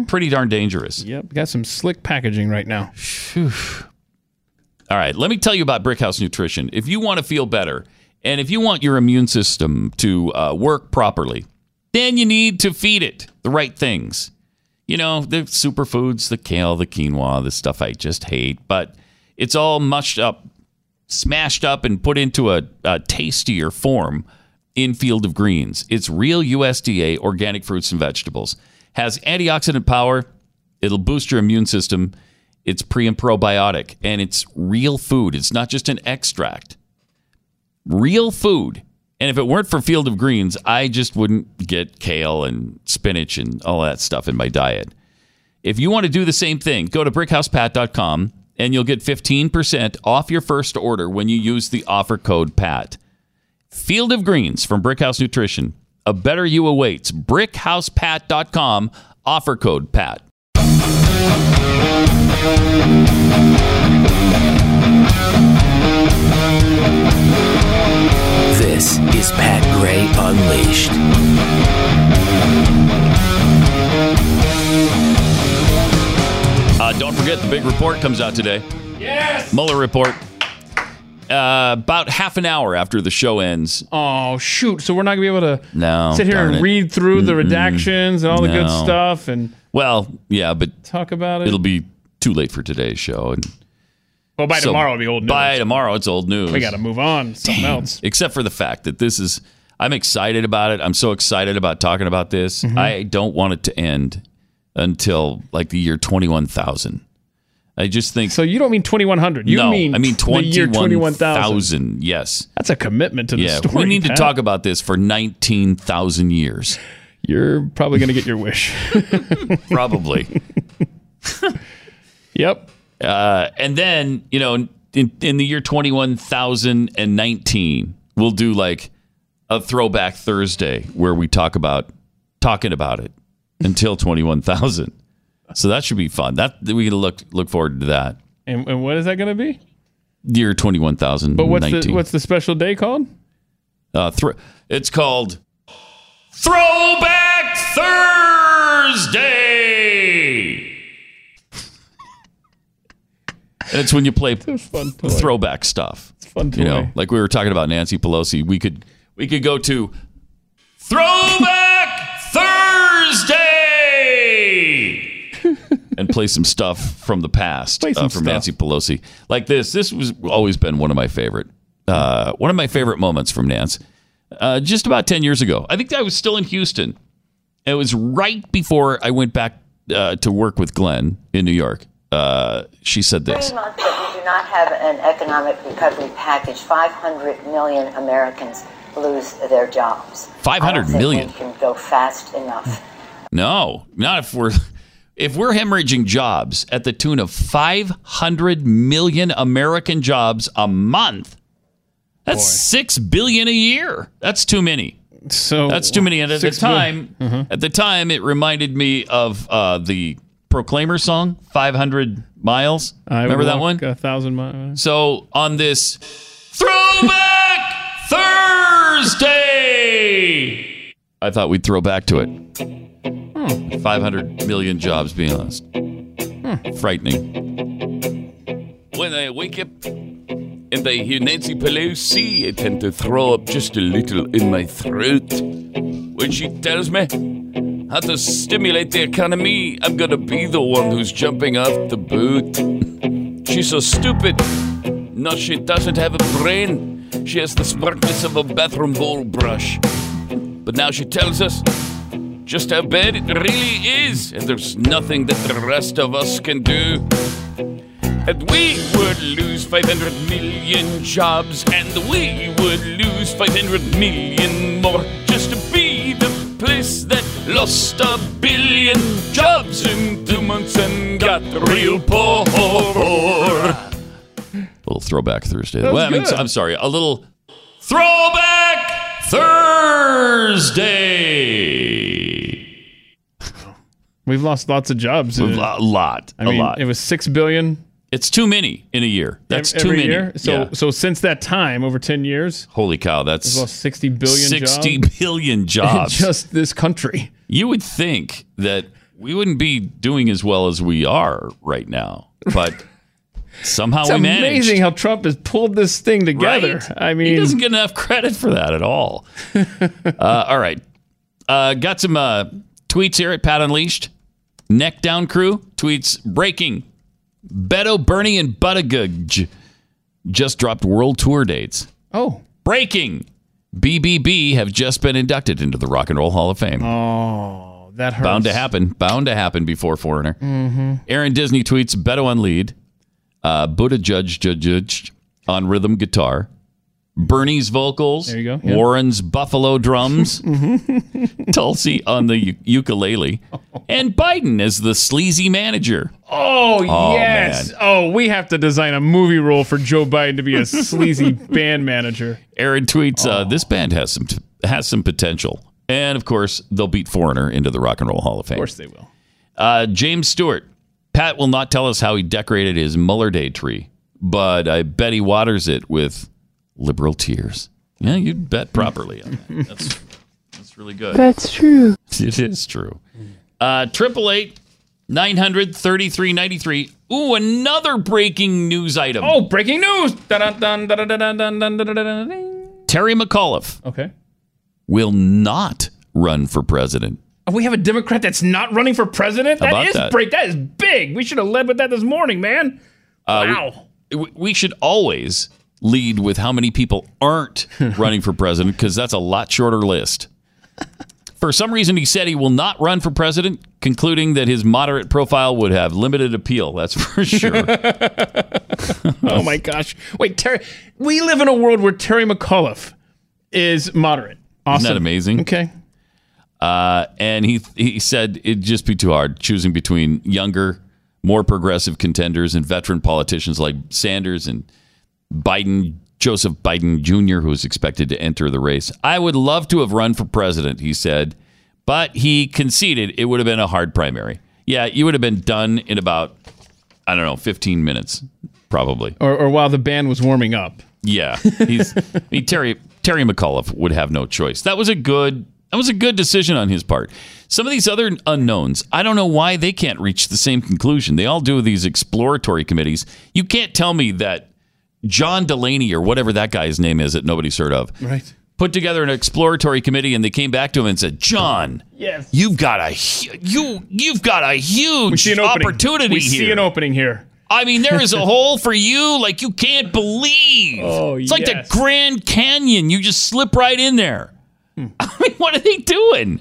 Pretty darn dangerous. Yep, got some slick packaging right now. All right, let me tell you about Brickhouse Nutrition. If you want to feel better and if you want your immune system to uh, work properly, then you need to feed it the right things. You know, the superfoods, the kale, the quinoa, the stuff I just hate, but it's all mushed up, smashed up, and put into a, a tastier form in Field of Greens. It's real USDA organic fruits and vegetables. Has antioxidant power. It'll boost your immune system. It's pre and probiotic, and it's real food. It's not just an extract. Real food. And if it weren't for Field of Greens, I just wouldn't get kale and spinach and all that stuff in my diet. If you want to do the same thing, go to brickhousepat.com and you'll get 15% off your first order when you use the offer code PAT. Field of Greens from Brickhouse Nutrition. A better you awaits. Brickhousepat.com, offer code PAT. This is Pat Gray Unleashed. Uh, don't forget, the big report comes out today. Yes! Mueller report. uh, about half an hour after the show ends. Oh shoot! So we're not gonna be able to No, sit here and it. read through the Mm-mm. redactions and all the good stuff and Well, yeah, but talk about it. it'll be too late for today's show. And well, by so tomorrow it'll be old news. By tomorrow, it's old news. we got to move on. to Something else. except for the fact that this is i'm excited about it i'm so excited about talking about this Mhm. i don't want it to end until like the year 21000 i just think So you don't mean 2100. You no, mean i mean the year 21,000. 21000 yes That's a commitment to the yeah story. we need to talk about this for 19000 years You're probably going to get your wish. probably yep uh, and then you know in, in the year 21019 we'll do like a throwback thursday where we talk about talking about it until 21000 so that should be fun that we can look look forward to that And, and what is that going to be? year 21,000. But what's the what's the special day called? uh, thro- it's called throwback thursday and it's when you play fun throwback stuff. It's fun you know like we were talking about nancy pelosi we could we could go to throwback thursday! And play some stuff from the past uh, from stuff. nancy pelosi. Like this this was always been one of my favorite uh, one of my favorite moments from nance. Uh, just about 10 years ago. I think i was still in houston. It was right before i went back uh, to work with glenn in new york uh, she said this Three months that we do not have an economic recovery package, 500 million Americans lose their jobs. 500 I don't think. We can go fast enough. No, not if we're if we're hemorrhaging jobs at the tune of 500 million American jobs a month. That's 6 billion a year. That's too many. So That's too many and at the six bil- time Mhm. at the time it reminded me of uh, the Proclaimer song 500 miles. I Remember that one? A thousand miles. Uh, so on this throwback Thursday, I thought we'd throw back to it. Hmm. 500 million jobs being lost. Hmm. Frightening. When I wake up and I hear Nancy Pelosi, I tend to throw up just a little in my throat. When she tells me how to stimulate the economy, I'm gonna be the one who's jumping off the boat. She's so stupid. No, she doesn't have a brain. She has the smartness of a bathroom bowl brush. But now she tells us just how bad it really is, and there's nothing that the rest of us can do. And we would lose 500 million jobs, and we would lose 500 million more just to be the place that lost a billion jobs in two months and got real poor. A little throwback Thursday. Well, I mean, I'm sorry, a little throwback Thursday. We've lost lots of jobs. Uh, a lo- lot, I a mean, lot. it was six billion. It's too many in a year. That's ev- too many. Year. So Yeah. so since that time, over ten years, Holy cow, that's lost sixty billion 60 jobs billion jobs. just this country. you would think that we wouldn't be doing as well as we are right now, but somehow It's we managed. amazing how Trump has pulled this thing together. Right? I mean, he doesn't get enough credit for that at all. uh, all right. Uh, got some uh, tweets here at Pat Unleashed. Neck Down Crew tweets breaking. Beto, Bernie, and Buttigieg just dropped world tour dates. Oh. Breaking. BBB have just been inducted into the Rock and Roll Hall of Fame. Oh, that hurts. Bound to happen. Bound to happen before Foreigner. Mm-hmm. Aaron Disney tweets Beto on lead, uh, Buddha Judge Judge Judge on rhythm guitar, Bernie's vocals, There you go, yeah. Warren's buffalo drums, Mm-hmm. Tulsi on the u- ukulele, and Biden as the sleazy manager. Oh, Oh, yes. man. Oh, we have to design a movie role for Joe Biden to be a sleazy band manager. Aaron tweets, uh, "This band has some has some potential, and of course they'll beat Foreigner into the Rock and Roll Hall of Fame." Of course they will. Uh, James Stewart. Pat will not tell us how he decorated his Mueller Day tree, but I bet he waters it with liberal tears. Yeah, you bet properly on that. That's, that's really good. That's true. It is true. Uh, triple eight nine hundred thirty three ninety three. Ooh, another breaking news item. Oh, breaking news! Terry McAuliffe. Okay. Will not run for president. Oh, we have a Democrat that's not running for president. That is that? break. That is big. We should have led with that this morning, man. Uh, wow. We, we should always lead with how many people aren't running for president because that's a lot shorter list. For some reason, he said he will not run for president, concluding that his moderate profile would have limited appeal. That's for sure. oh my gosh. Wait, Terry. We live in a world where Terry McAuliffe is moderate. Awesome. Isn't that amazing? Okay. Uh, and he he said it'd just be too hard choosing between younger, more progressive contenders and veteran politicians like Sanders and Biden, Joseph Biden Jr., who is expected to enter the race. I would love to have run for president, he said, but he conceded it would have been a hard primary. Yeah, you would have been done in about, I don't know, 15 minutes, probably. Or, or while the band was warming up. Yeah, he's I mean, Terry Terry McAuliffe would have no choice. That was a good that was a good decision on his part. Some of these other unknowns, I don't know why they can't reach the same conclusion. They all do these exploratory committees. You can't tell me that John Delaney or whatever that guy's name is that nobody's heard of Right. put together an exploratory committee and they came back to him and said, "John, Yes. you've got a hu- you you've got a We huge see an opening. opportunity We here." see an opening here. I mean, there is a hole for you like you can't believe. Oh, it's like yes. the Grand Canyon. You just slip right in there. Hmm. I mean, what are they doing?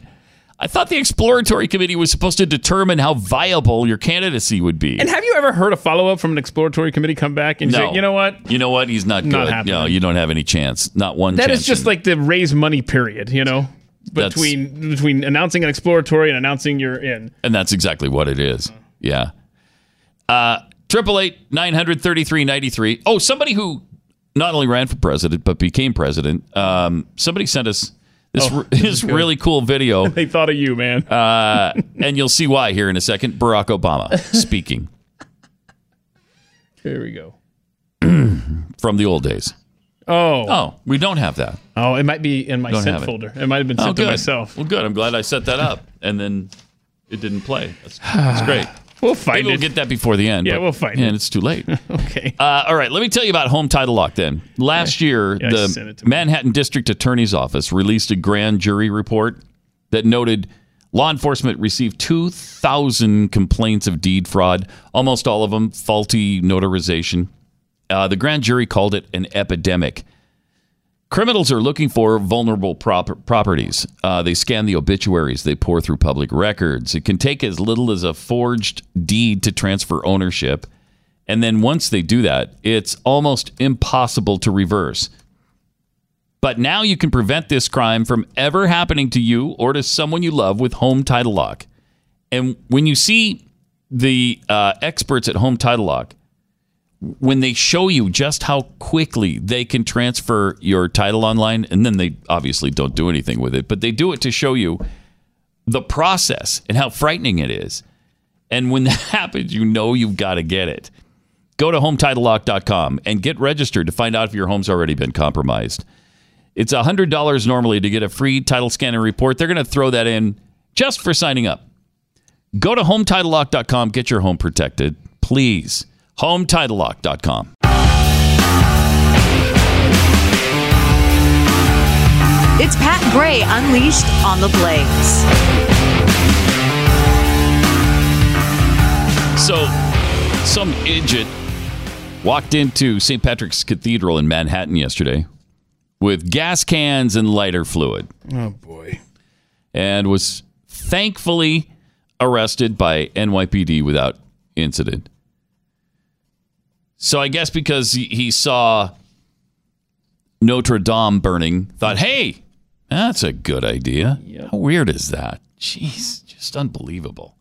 I thought the exploratory committee was supposed to determine how viable your candidacy would be. And have you ever heard a follow up from an exploratory committee come back and no, say, you know what? You know what? He's not good. Not happening. no, you don't have any chance. Not one. That is just like the raise money period, you know? That's- Between between announcing an exploratory and announcing you're in. And that's exactly what it is. Yeah. Uh triple eight nine hundred thirty three ninety three. Oh, somebody who not only ran for president but became president. Um, somebody sent us this, Oh, this is good. really cool video, They thought of you, man. uh, and you'll see why here in a second. Barack Obama speaking Here we go. from the old days. Oh. Oh, we don't have that. Oh, it might be in my Don't sent have it. folder. It might have been Oh, sent to myself. Well, good. I'm glad I set that up, and then it didn't play. That's, that's great. We'll find Maybe we'll get that before the end. Yeah, but- we'll find and it. And it's too late. okay. Uh, all right, let me tell you about home title lock then. Last year, Yeah, sent it the Manhattan District Attorney's Office released a grand jury report that noted law enforcement received 2,000 complaints of deed fraud, almost all of them faulty notarization. Uh, the grand jury called it an epidemic. Criminals are looking for vulnerable prop- properties. Uh, they scan the obituaries, they pour through public records. It can take as little as a forged deed to transfer ownership. And then once they do that, it's almost impossible to reverse. But now you can prevent this crime from ever happening to you or to someone you love with Home Title Lock. And when you see the uh, experts at Home Title Lock, when they show you just how quickly they can transfer your title online, and then they obviously don't do anything with it, but they do it to show you the process and how frightening it is. And when that happens, you know you've got to get it. Go to hometitlelock.com and get registered to find out if your home's already been compromised. It's $100 normally to get a free title scan and report. They're going to throw that in just for signing up. Go to hometitlelock.com, get your home protected, please. Hometitlelock.com. It's Pat Gray Unleashed on the Blaze. So, some idiot walked into St. Patrick's Cathedral in Manhattan yesterday with gas cans and lighter fluid Oh, boy. and was thankfully arrested by NYPD without incident. So I guess because he, saw Notre Dame burning, thought, hey, that's a good idea. How weird is that? Jeez, just unbelievable.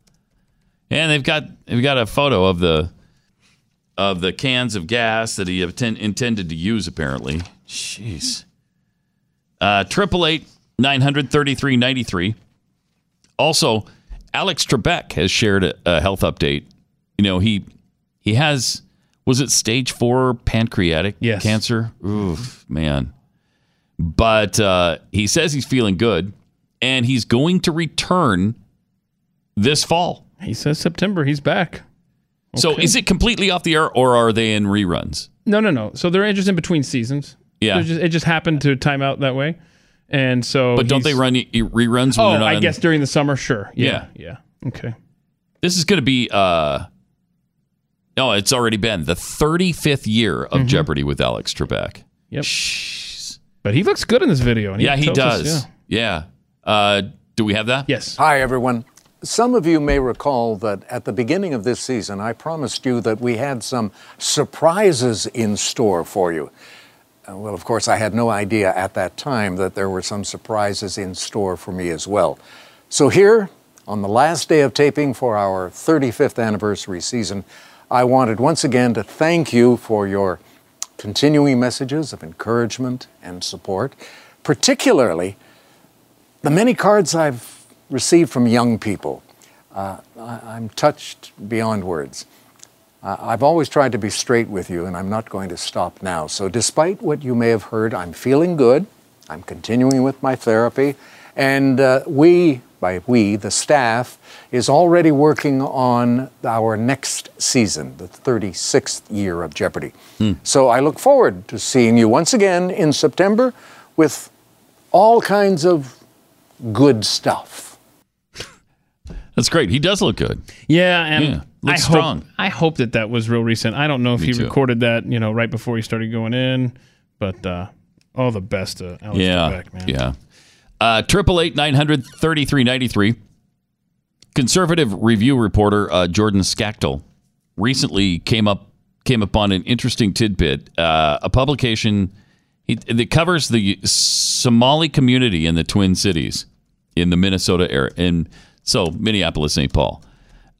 And they've got they've got a photo of the of the cans of gas that he atten- intended to use. Apparently, jeez. Uh, Triple eight nine hundred thirty three ninety three. Also, Alex Trebek has shared a, a health update. You know he he has was it stage four pancreatic Yes. cancer? Oof, man. But uh, he says he's feeling good, and he's going to return this fall. He says September. He's back. So is it completely off the air, or are they in reruns? No, no, no. So they're just in between seasons. Yeah. Just, it just happened to time out that way, and so. But don't they run reruns when Oh, they're not? I guess during the summer, sure. Yeah. Yeah. Yeah. Okay. This is going to be. uh No, it's already been the 35th year of Mhm. Jeopardy with Alex Trebek. Yep. But he looks good in this video. And Yeah, he tells us- does. yeah. Uh, do we have that? Yes. Hi, everyone. Some of you may recall that at the beginning of this season, I promised you that we had some surprises in store for you. Uh, well, of course, I had no idea at that time that there were some surprises in store for me as well. So, here, on the last day of taping for our 35th anniversary season, I wanted once again to thank you for your continuing messages of encouragement and support, particularly the many cards I've received from young people. Uh, I, I'm touched beyond words. Uh, I've always tried to be straight with you, and I'm not going to stop now. So, despite what you may have heard, I'm feeling good. I'm continuing with my therapy. And uh, we, by we, the staff, is already working on our next season, the 36th year of Jeopardy. So, I look forward to seeing you once again in September with all kinds of good stuff. That's great. He does look good. Yeah, and Yeah, I looks hope, strong. I hope that that was real recent. I don't know if Me he too. recorded that, you know, right before he started going in, but uh, all the best to Alex yeah. Trebek, man. Yeah. Uh, Triple eight nine hundred thirty three ninety three. Conservative review reporter uh, Jordan Schachtel recently came up came upon an interesting tidbit. Uh, a publication that covers the Somali community in the Twin Cities in the Minnesota area, in so Minneapolis, St. Paul.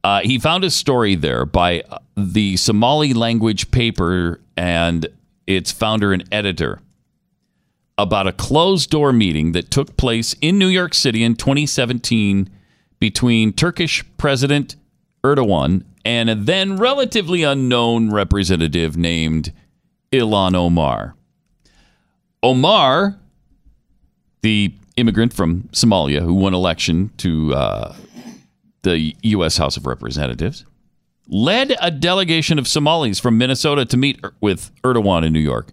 Uh, he found a story there by uh, the Somali language paper and its founder and editor about a closed door meeting that took place in New York City in 2017 between Turkish President Erdogan and a then relatively unknown representative named Ilhan Omar. Omar, the immigrant from Somalia who won election to uh, the U.S. House of Representatives, led a delegation of Somalis from Minnesota to meet with Erdogan in New York.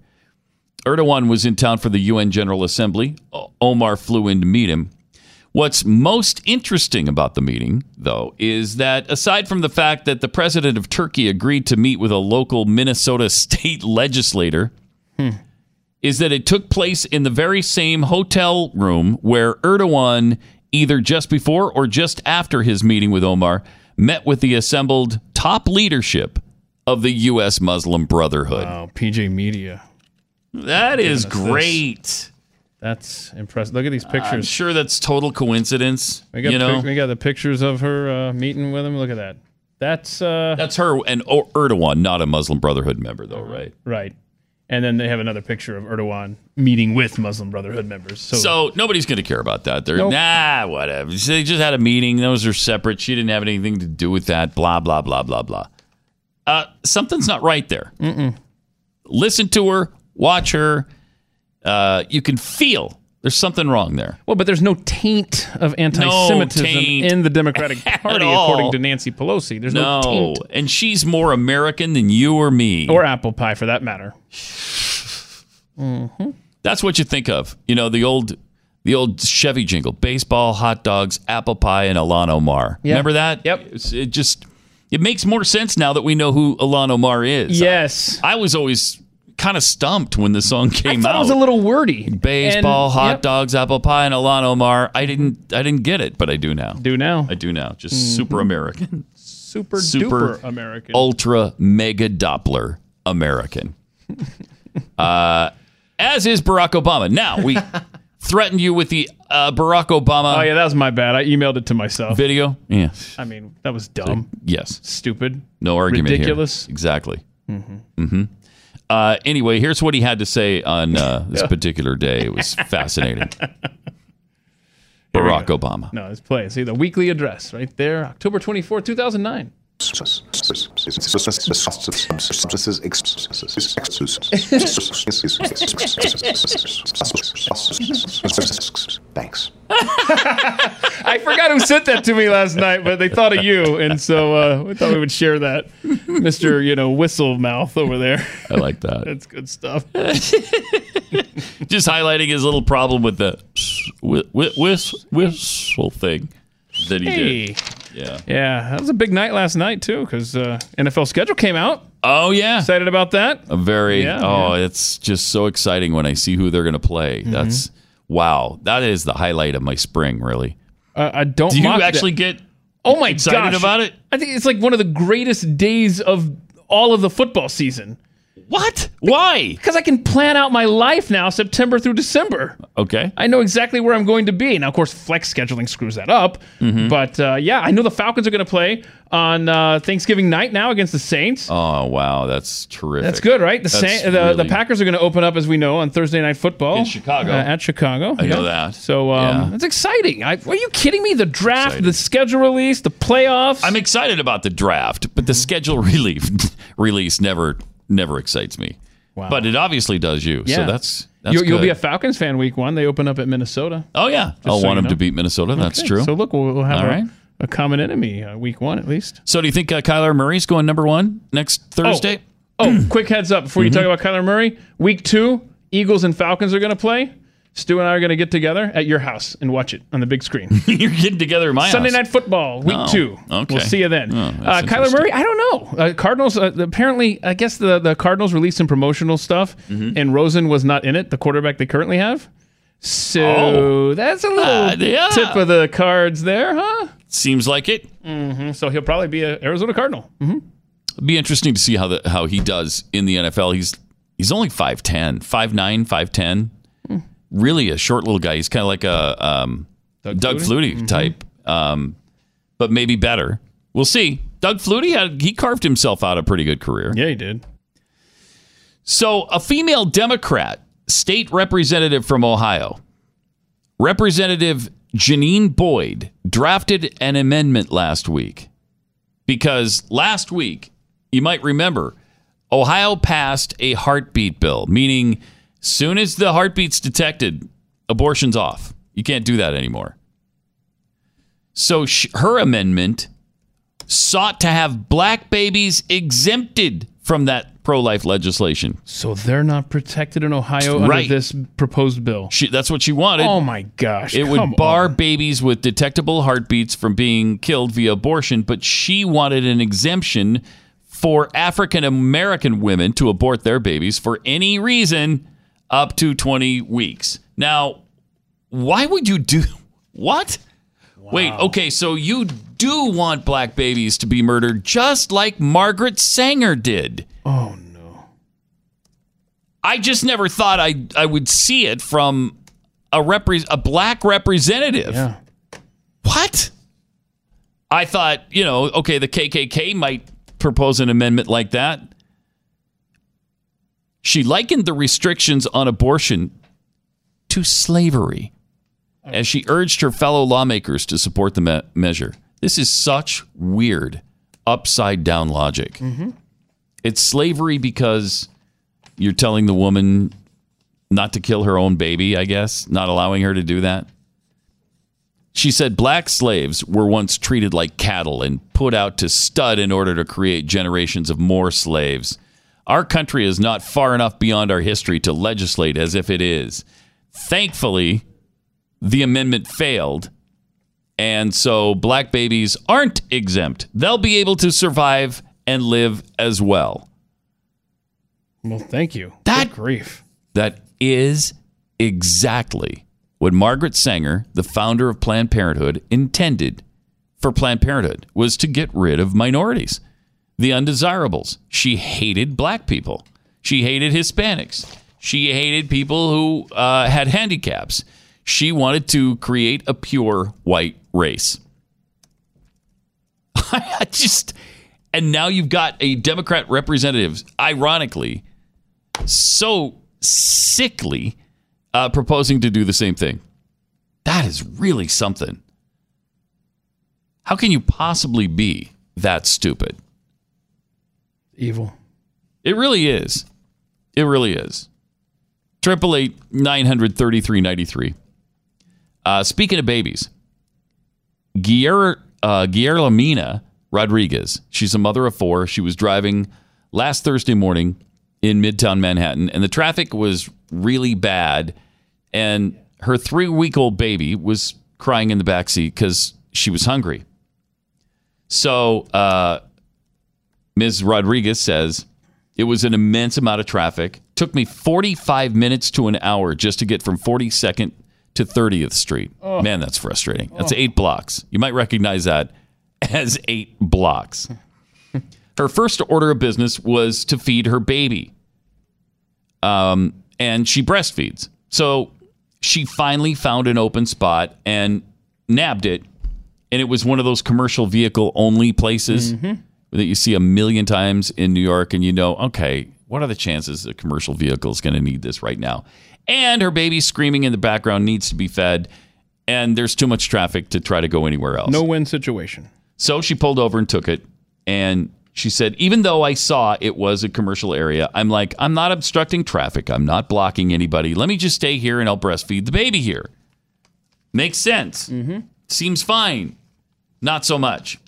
Erdogan was in town for the UN General Assembly. Omar flew in to meet him. What's most interesting about the meeting, though, is that aside from the fact that the president of Turkey agreed to meet with a local Minnesota state legislator, is that it took place in the very same hotel room where Erdogan, either just before or just after his meeting with Omar, met with the assembled top leadership of the U.S. Muslim Brotherhood. Wow, PJ Media. That is us this. great. That's impressive. Look at these I'm pictures. sure that's total coincidence. we got you know, pic- we got the pictures of her uh, meeting with him. Look at that. That's uh, that's her and Erdogan, not a Muslim Brotherhood member, though, right? right. And then they have another picture of Erdogan meeting with Muslim Brotherhood members. So, So, nobody's going to care about that. They're Nope. nah, whatever. They just had a meeting. Those are separate. She didn't have anything to do with that. Blah blah blah blah blah. Uh, something's not right there. Mm-mm. Listen to her, watch her. Uh, you can feel there's something wrong there. well, but there's no taint of anti-Semitism taint in the Democratic Party, according to Nancy Pelosi. There's no, no, taint and she's more American than you or me. or apple pie for that matter. hmm That's what you think of. You know, the old the old Chevy jingle. Baseball, hot dogs, apple pie, and Ilhan Omar. Yeah. Remember that? Yep. it just it makes more sense now that we know who Ilhan Omar is. Yes. I, was always kind of stumped when the song came thought out. it was a little wordy. Baseball, And- hot yep. dogs, apple pie, and Ilhan Omar. I didn't I didn't get it, but I do now. Do now. I do now. Just Mhm. super American. Super, Super duper American. Ultra mega Doppler American. uh, as is Barack Obama. Now, we threatened you with the uh, Barack Obama Oh yeah, that was my bad. I emailed it to myself. video. Yeah. I mean, that was dumb, Yes. stupid, No argument here. ridiculous. Exactly. Mm Mhm. Mm hmm Uh, anyway, here's what he had to say on uh, this particular day. It was fascinating. Barack Obama. No, let's play. See the weekly address right there, October 24, 2009. Thanks. I forgot who sent that to me last night, but they thought of you, and so uh, we thought we would share that, Mister, you know, whistle mouth over there. I like that. That's good stuff. Just highlighting his little problem with the whi- whi- whis- whistle thing that he Hey. did. Yeah. Yeah, that was a big night last night too, because uh, NFL schedule came out. Oh yeah, excited about that. A very Yeah, oh, it's just so exciting when I see who they're going to play. Mm-hmm. That's wow. That is the highlight of my spring, really. Uh, I don't. Do you mock that. actually get Oh my excited gosh. about it? I think it's like one of the greatest days of all of the football season. What? Why? Because I can plan out my life now, September through December. Okay. I know exactly where I'm going to be. Now, of course, flex scheduling screws that up. Mm-hmm. But uh, yeah, I know the Falcons are going to play on uh, Thanksgiving night now against the Saints. Oh wow, that's terrific. That's good, right? The Sa- the, the Packers are going to open up, as we know, on Thursday Night Football In Chicago. uh, at Chicago. I know that. So um, Yeah. it's exciting. I, are you kidding me? The draft, Exciting. the schedule release, the playoffs. I'm excited about the draft, but the schedule relief release never never excites me. Wow. But it obviously does you. So that's that's you, you'll good. be a Falcons fan week one. They open up at Minnesota. Oh yeah, I'll so want them know. to beat Minnesota. That's Okay, true. So look, we'll, we'll have All a, right. a common enemy uh, week one at least. So do you think uh, Kyler Murray's going number one next Thursday? Oh, quick heads up before you talk about Kyler Murray. Week two, Eagles and Falcons are going to play. Stu and I are going to get together at your house and watch it on the big screen. You're getting together in my Sunday house. Night Football, Week Oh, two. okay. We'll see you then. Oh, uh, Kyler. Murray, I don't know. Uh, Cardinals, uh, apparently, I guess the, the Cardinals released some promotional stuff, Mm-hmm. and Rosen was not in it, the quarterback they currently have. So Oh. that's a little Uh, yeah. tip of the cards there, huh? Seems like it. hmm So he'll probably be an Arizona Cardinal. hmm It'd be interesting to see how the how he does in the NFL. He's he's only 5'10", 5'9", 5'10". Really a short little guy. He's kind of like a um, Doug, Flutie? Flutie, type, um, but maybe better. We'll see. Doug Flutie had he carved himself out a pretty good career. Yeah, he did. So, a female Democrat state representative from Ohio, Representative Janine Boyd, drafted an amendment last week because last week, you might remember, Ohio passed a heartbeat bill, meaning soon as the heartbeat's detected, abortion's off. You can't do that anymore. So, sh- her amendment sought to have black babies exempted from that pro life legislation. So they're not protected in Ohio under this proposed bill. She, that's what she wanted. Oh my gosh. It would bar on. babies with detectable heartbeats from being killed via abortion, but she wanted an exemption for African American women to abort their babies for any reason up to 20 weeks. Now, why would you do what? Wait, okay, so you do want black babies to be murdered just like Margaret Sanger did. Oh no. I just never thought I I would see it from a repre- a black representative. Yeah. What? I thought, you know, okay, the KKK might propose an amendment like that. She likened the restrictions on abortion to slavery as she urged her fellow lawmakers to support the me- measure. This is such weird, upside down logic. Mm-hmm. It's slavery because you're telling the woman not to kill her own baby, I guess, not allowing her to do that. She said black slaves were once treated like cattle and put out to stud in order to create generations of more slaves. Our country is not far enough beyond our history to legislate as if it is. Thankfully, the amendment failed, and so black babies aren't exempt. They'll be able to survive and live as well. Well, thank you. That Good grief. That is exactly what Margaret Sanger, the founder of Planned Parenthood, intended for Planned Parenthood was to get rid of minorities, the undesirables. She hated black people. She hated Hispanics. She hated people who uh, had handicaps. She wanted to create a pure white race. I just, and now you've got a Democrat representative, ironically, so sickly uh, proposing to do the same thing. That is really something. How can you possibly be that stupid. Evil. It really is. It really is. Triple eight nine hundred thirty three ninety three. Uh, speaking of babies, Guillermo uh, Rodriguez. She's a mother of four. She was driving last Thursday morning in Midtown Manhattan, and the traffic was really bad. And her three week old baby was crying in the back seat because she was hungry. So uh, Ms. Rodriguez says it was an immense amount of traffic. Took me 45 minutes to an hour just to get from 42nd to 30th Street. Oh. Man, that's frustrating. That's Oh. eight blocks. You might recognize that as eight blocks. her first order of business was to feed her baby. Um, and she breastfeeds. So she finally found an open spot and nabbed it. And it was one of those commercial vehicle only places Mhm. That you see a million times in New York. And you know, okay, what are the chances a commercial vehicle is going to need this right now? And her baby screaming in the background needs to be fed. And there's too much traffic to try to go anywhere else. No win situation. So she pulled over and took it. And she said, even though I saw it was a commercial area, I'm like, I'm not obstructing traffic. I'm not blocking anybody. Let me just stay here and I'll breastfeed the baby here. Makes sense. Mm-hmm. Seems fine. Not so much.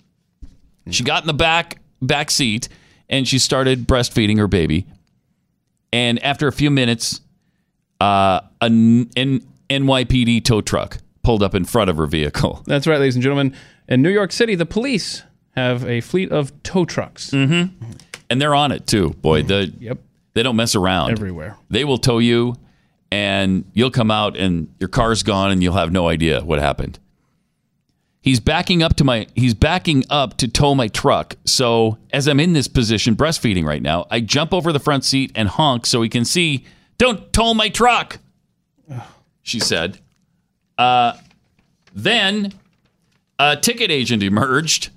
She got in the back back seat and she started breastfeeding her baby. And after a few minutes, uh, an N- NYPD tow truck pulled up in front of her vehicle. That's right, ladies and gentlemen. In New York City, the police have a fleet of tow trucks. Mm-hmm. And they're on it too. Boy, the yep. they don't mess around. Everywhere. They will tow you and you'll come out and your car's gone and you'll have no idea what happened. He's backing up to my he's backing up to tow my truck. So as I'm in this position breastfeeding right now, I jump over the front seat and honk so he can see, "Don't tow my truck." She said. Uh, then a ticket agent emerged,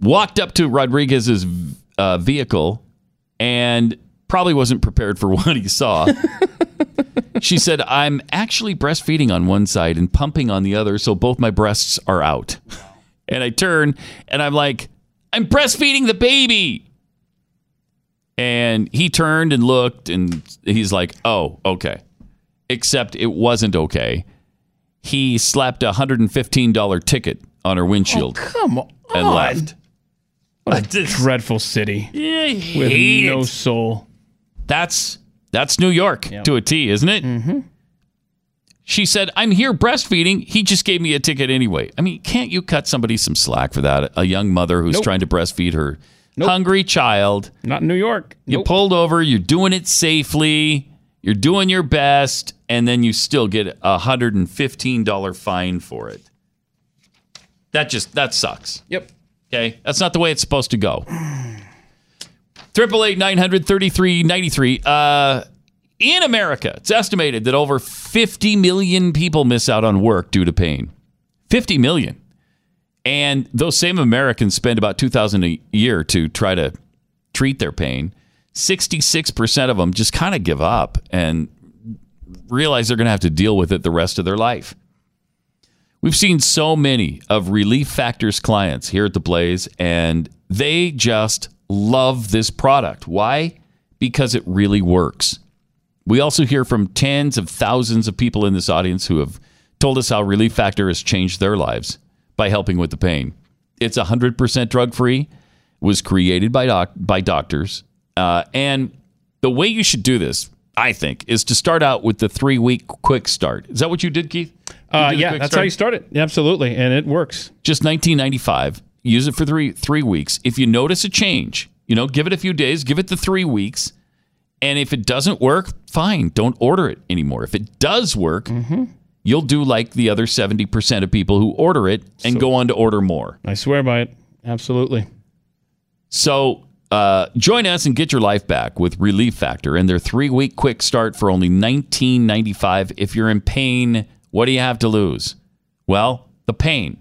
walked up to Rodriguez's uh, vehicle, and probably wasn't prepared for what he saw. She said, I'm actually breastfeeding on one side and pumping on the other, so both my breasts are out. And I turn and I'm like, I'm breastfeeding the baby. And he turned and looked and he's like, oh, okay. Except it wasn't okay. He slapped a $115 ticket on her windshield oh, Come on. and left. What a dreadful city. Yeah, with no it. soul. That's that's New York to a T, isn't it? Mm-hmm. She said, "I'm here breastfeeding. He just gave me a ticket anyway." I mean, can't you cut somebody some slack for that? A young mother who's Nope. trying to breastfeed her hungry child. Not in New York. You pulled over. You're doing it safely. You're doing your best, and then you still get a hundred and fifteen dollar fine for it. That just that sucks. Yep. Okay, that's not the way it's supposed to go. Triple eight nine hundred thirty three ninety three. Uh, in America, it's estimated that over fifty million people miss out on work due to pain. Fifty million, and those same Americans spend about two thousand a year to try to treat their pain. Sixty six percent of them just kind of give up and realize they're going to have to deal with it the rest of their life. We've seen so many of Relief Factors clients here at the Blaze, and they just love this product. Why? Because it really works. We also hear from tens of thousands of people in this audience who have told us how Relief Factor has changed their lives by helping with the pain. It's 100% drug free, was created by, doc- by doctors. Uh, and the way you should do this, I think, is to start out with the three week quick start. Is that what you did, Keith? You Uh, did yeah, that's start? how you start it. Yeah, absolutely, and it works. Just 1995. Use it for three three weeks. If you notice a change, you know, give it a few days, give it the three weeks, and if it doesn't work, fine, don't order it anymore. If it does work, you'll do like the other 70% of people who order it and go on to order more. I swear by it. Absolutely. So uh, join us and get your life back with Relief Factor and their three week quick start for only $19.95. If you're in pain, what do you have to lose? Well, the pain.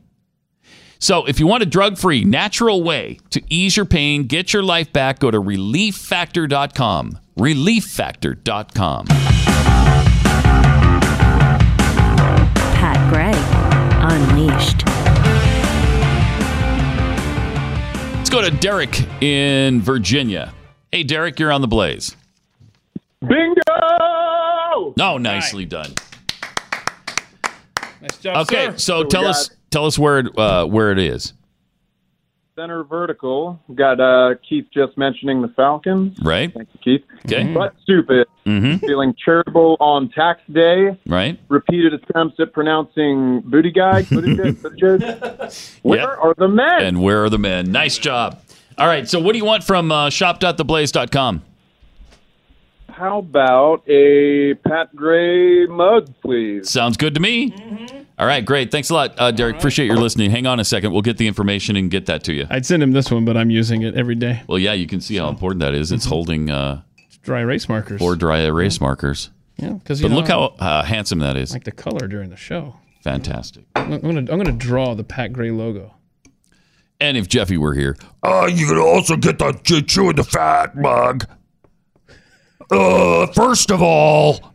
So if you want a drug free, natural way to ease your pain, get your life back, go to relieffactor.com. Relieffactor.com. Pat Gray Unleashed. Let's go to Derek in Virginia. Hey, Derek, you're on the blaze. Bingo! No, nicely done. Nice job, Okay, sir. so we tell got- us tell us where it, uh, where it is. Center vertical. Got uh, Keith just mentioning the Falcons. Right. Thank you, Keith. Okay. But stupid. Mhm. Feeling charitable on tax day. Right. Repeated attempts at pronouncing booty guy. Buttigieg, Buttigieg. Where Yep. are the men? And where are the men? Nice job. All right, so what do you want from uh, shop.theblaze.com? How about a Pat Gray mug, please? Sounds good to me. All right, great. Thanks a lot, uh, Derek. Appreciate your listening. Hang on a second. We'll get the information and get that to you. I'd send him this one, but I'm using it every day. Well, yeah, you can see how important that is. It's holding uh, Dry erase markers. four dry erase markers. Yeah, because But look how uh, handsome that is. like the color during the show. Fantastic. I'm I'm gonna I'm gonna draw the Pat Gray logo. And if Jeffy were here, Uh, you can also get the Ch- chewing the fat mug. Uh, first of all,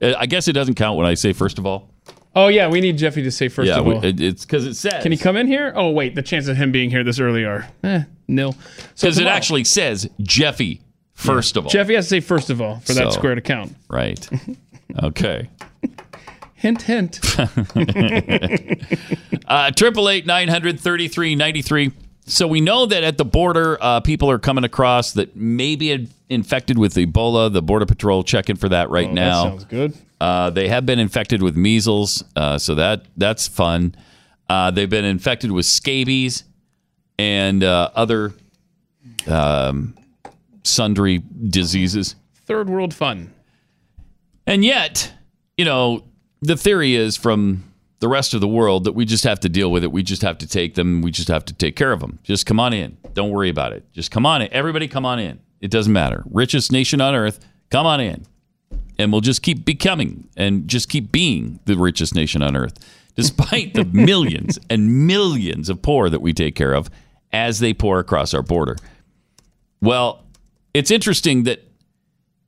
uh, I guess it doesn't count when I say first of all. Oh yeah, we need Jeffy to say first yeah, of we- all. it, it's because it says. Can he come in here? Oh wait, the chances of him being here this early are eh, nil. So Because it actually says Jeffy first of all. Jeffy has to say first of all for that So- square to count. Right. Okay. Hint, hint. Uh, Triple eight nine hundred thirty three ninety three. So we know that at the border, uh, people are coming across that may be infected with Ebola. The Border Patrol checking for that right Oh, that now. sounds good. Uh, they have been infected with measles, uh, so that that's fun. Uh, they've been infected with scabies and uh, other um, sundry diseases. Third world fun. And yet, you know, the theory is from the rest of the world that we just have to deal with it. We just have to take them. We just have to take care of them. Just come on in. Don't worry about it. Just come on in. Everybody come on in. It doesn't matter. Richest nation on earth, come on in. And we'll just keep becoming and just keep being the richest nation on earth, despite the millions and millions of poor that we take care of as they pour across our border. Well, it's interesting that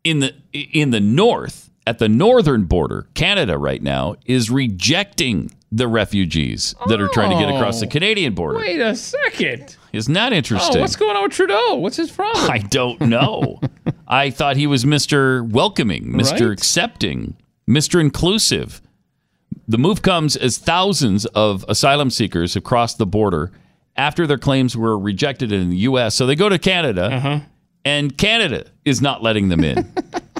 in the in the north at the northern border canada right now is rejecting the refugees that are trying to get across the Oh. canadian border Wait a second. isn't that interesting Oh, what's going on with Trudeau? What's his problem? i don't know i thought he was mr welcoming mr Right? accepting mr inclusive the move comes as thousands of asylum seekers have crossed the border after their claims were rejected in the us so they go to canada Uh-huh. and canada is not letting them in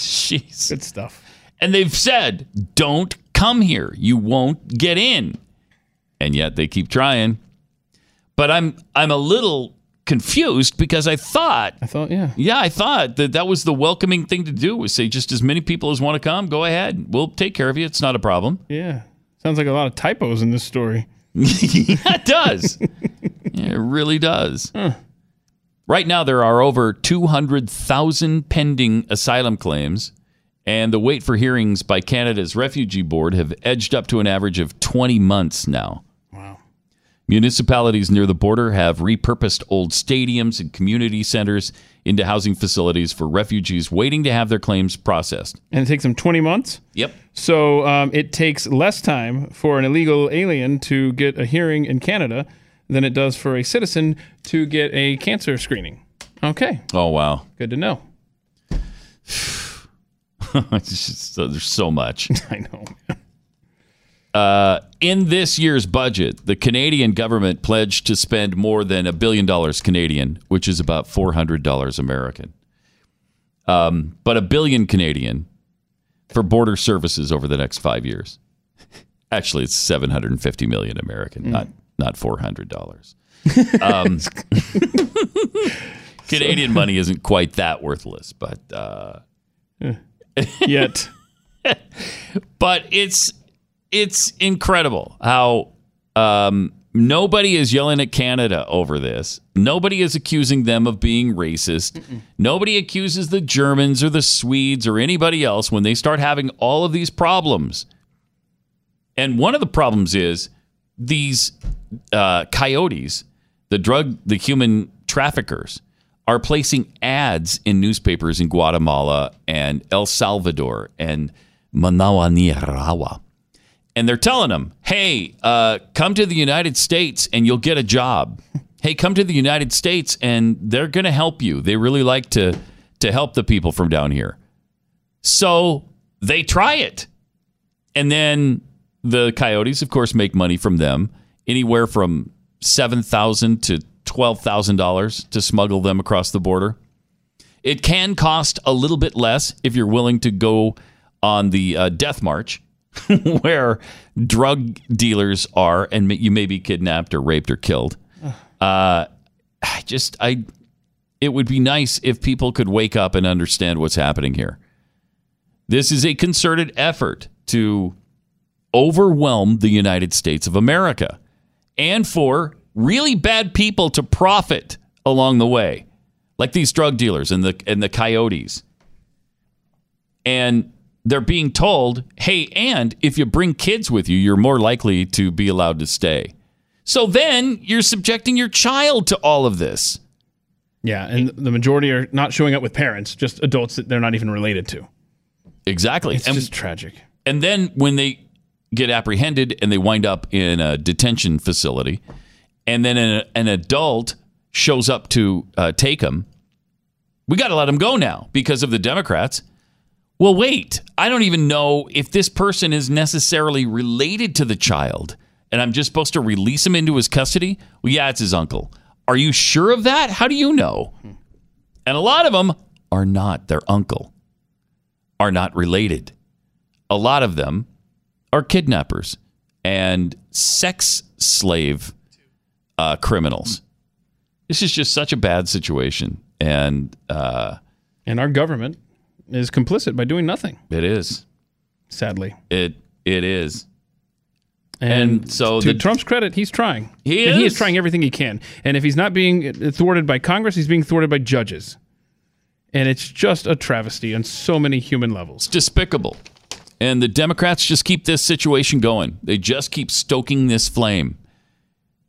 Jeez. Good stuff. And they've said, don't come here. You won't get in. And yet they keep trying. But I'm I'm a little confused because I thought I thought yeah. yeah, I thought that that was the welcoming thing to do was say just as many people as want to come, go ahead. We'll take care of you. It's not a problem. Yeah. Sounds like a lot of typos in this story. yeah, it does. Yeah, it really does. Right now, there are over 200,000 pending asylum claims, and the wait for hearings by Canada's Refugee Board have edged up to an average of 20 months now. Wow. Municipalities near the border have repurposed old stadiums and community centers into housing facilities for refugees waiting to have their claims processed. And it takes them 20 months? Yep. So um, it takes less time for an illegal alien to get a hearing in Canada than it does for a citizen to get a cancer screening. Okay. Oh, wow. Good to know. Just- there's so much. I know. Uh, in this year's budget, the Canadian government pledged to spend more than a billion dollars Canadian, which is about four hundred dollars American. Um, but a billion Canadian for border services over the next five years. Actually, it's seven hundred and fifty million American, not not four hundred dollars. Um, Canadian money isn't quite that worthless, but uh, Yet. but it's it's incredible how um, nobody is yelling at Canada over this. Nobody is accusing them of being racist. Nobody accuses the Germans or the Swedes or anybody else when they start having all of these problems. And one of the problems is these uh, coyotes, the drug, the human traffickers, are placing ads in newspapers in Guatemala and El Salvador and Manawaniarawa. and they're telling them, "Hey, uh, come to the United States and you'll get a job. hey, come to the United States and they're going to help you. They really like to to help the people from down here." So they try it, and then the coyotes, of course, make money from them, anywhere from seven thousand to twelve thousand dollars to smuggle them across the border. It can cost a little bit less if you're willing to go on the uh, death march, where drug dealers are, and you may be kidnapped or raped or killed. Uh, I just, I, it would be nice if people could wake up and understand what's happening here. This is a concerted effort to overwhelm the United States of America and for really bad people to profit along the way, like these drug dealers and the and the coyotes. And they're being told, "Hey, and if you bring kids with you, you're more likely to be allowed to stay." So then you're subjecting your child to all of this. Yeah, and the majority are not showing up with parents, just adults that they're not even related to. Exactly. It's just tragic. And then when they get apprehended and they wind up in a detention facility, and then an, an adult shows up to uh, take them, we got to let them go now because of the Democrats. Well, wait, I don't even know if this person is necessarily related to the child, and I'm just supposed to release him into his custody. Well, yeah, it's his uncle. Are you sure of that? How do you know? And a lot of them are not their uncle, are not related. A lot of them are kidnappers and sex slave uh, criminals. This is just such a bad situation, and uh, And our government is complicit by doing nothing. it is sadly. It it is. And, And so to the- Trump's credit, he's trying. He And he is. is trying everything he can. And if he's not being thwarted by Congress, he's being thwarted by judges. And it's just a travesty on so many human levels. despicable. And the Democrats just keep this situation going. They just keep stoking this flame,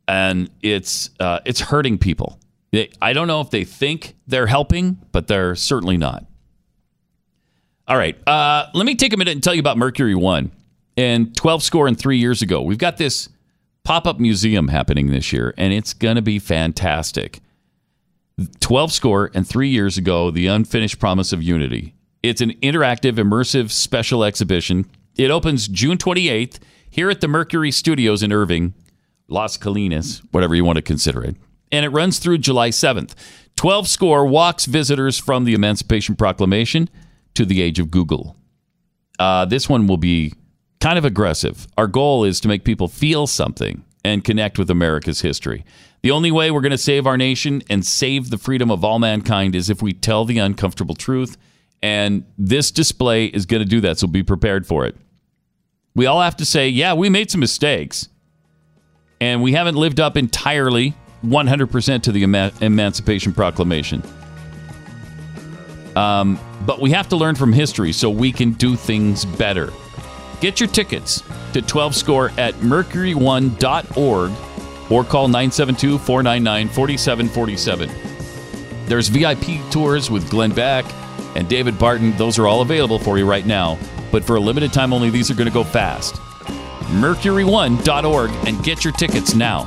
and it's uh, it's hurting people. They, I don't know if they think they're helping, but they're certainly not. All right, uh, let me take a minute and tell you about Mercury One. And twelve score and three years ago, we've got this pop up museum happening this year, and it's going to be fantastic. 12 score and three years ago, The Unfinished Promise of Unity. It's an interactive, immersive special exhibition. It opens June 28th here at the Mercury Studios in Irving, Las Colinas, whatever you want to consider it. And it runs through July 7th. 12 score walks visitors from the Emancipation Proclamation to the age of Google. Uh, this one will be kind of aggressive. Our goal is to make people feel something and connect with America's history. The only way we're going to save our nation and save the freedom of all mankind is if we tell the uncomfortable truth. And this display is going to do that, so be prepared for it. We all have to say, yeah, we made some mistakes. And we haven't lived up entirely 100% to the Eman- Emancipation Proclamation. Um, but we have to learn from history so we can do things better. Get your tickets to 12 Score at mercury1.org or call 972 499 4747. There's VIP tours with Glenn Beck and David Barton. Those are all available for you right now, but for a limited time only, these are going to go fast. Mercury1.org and get your tickets now.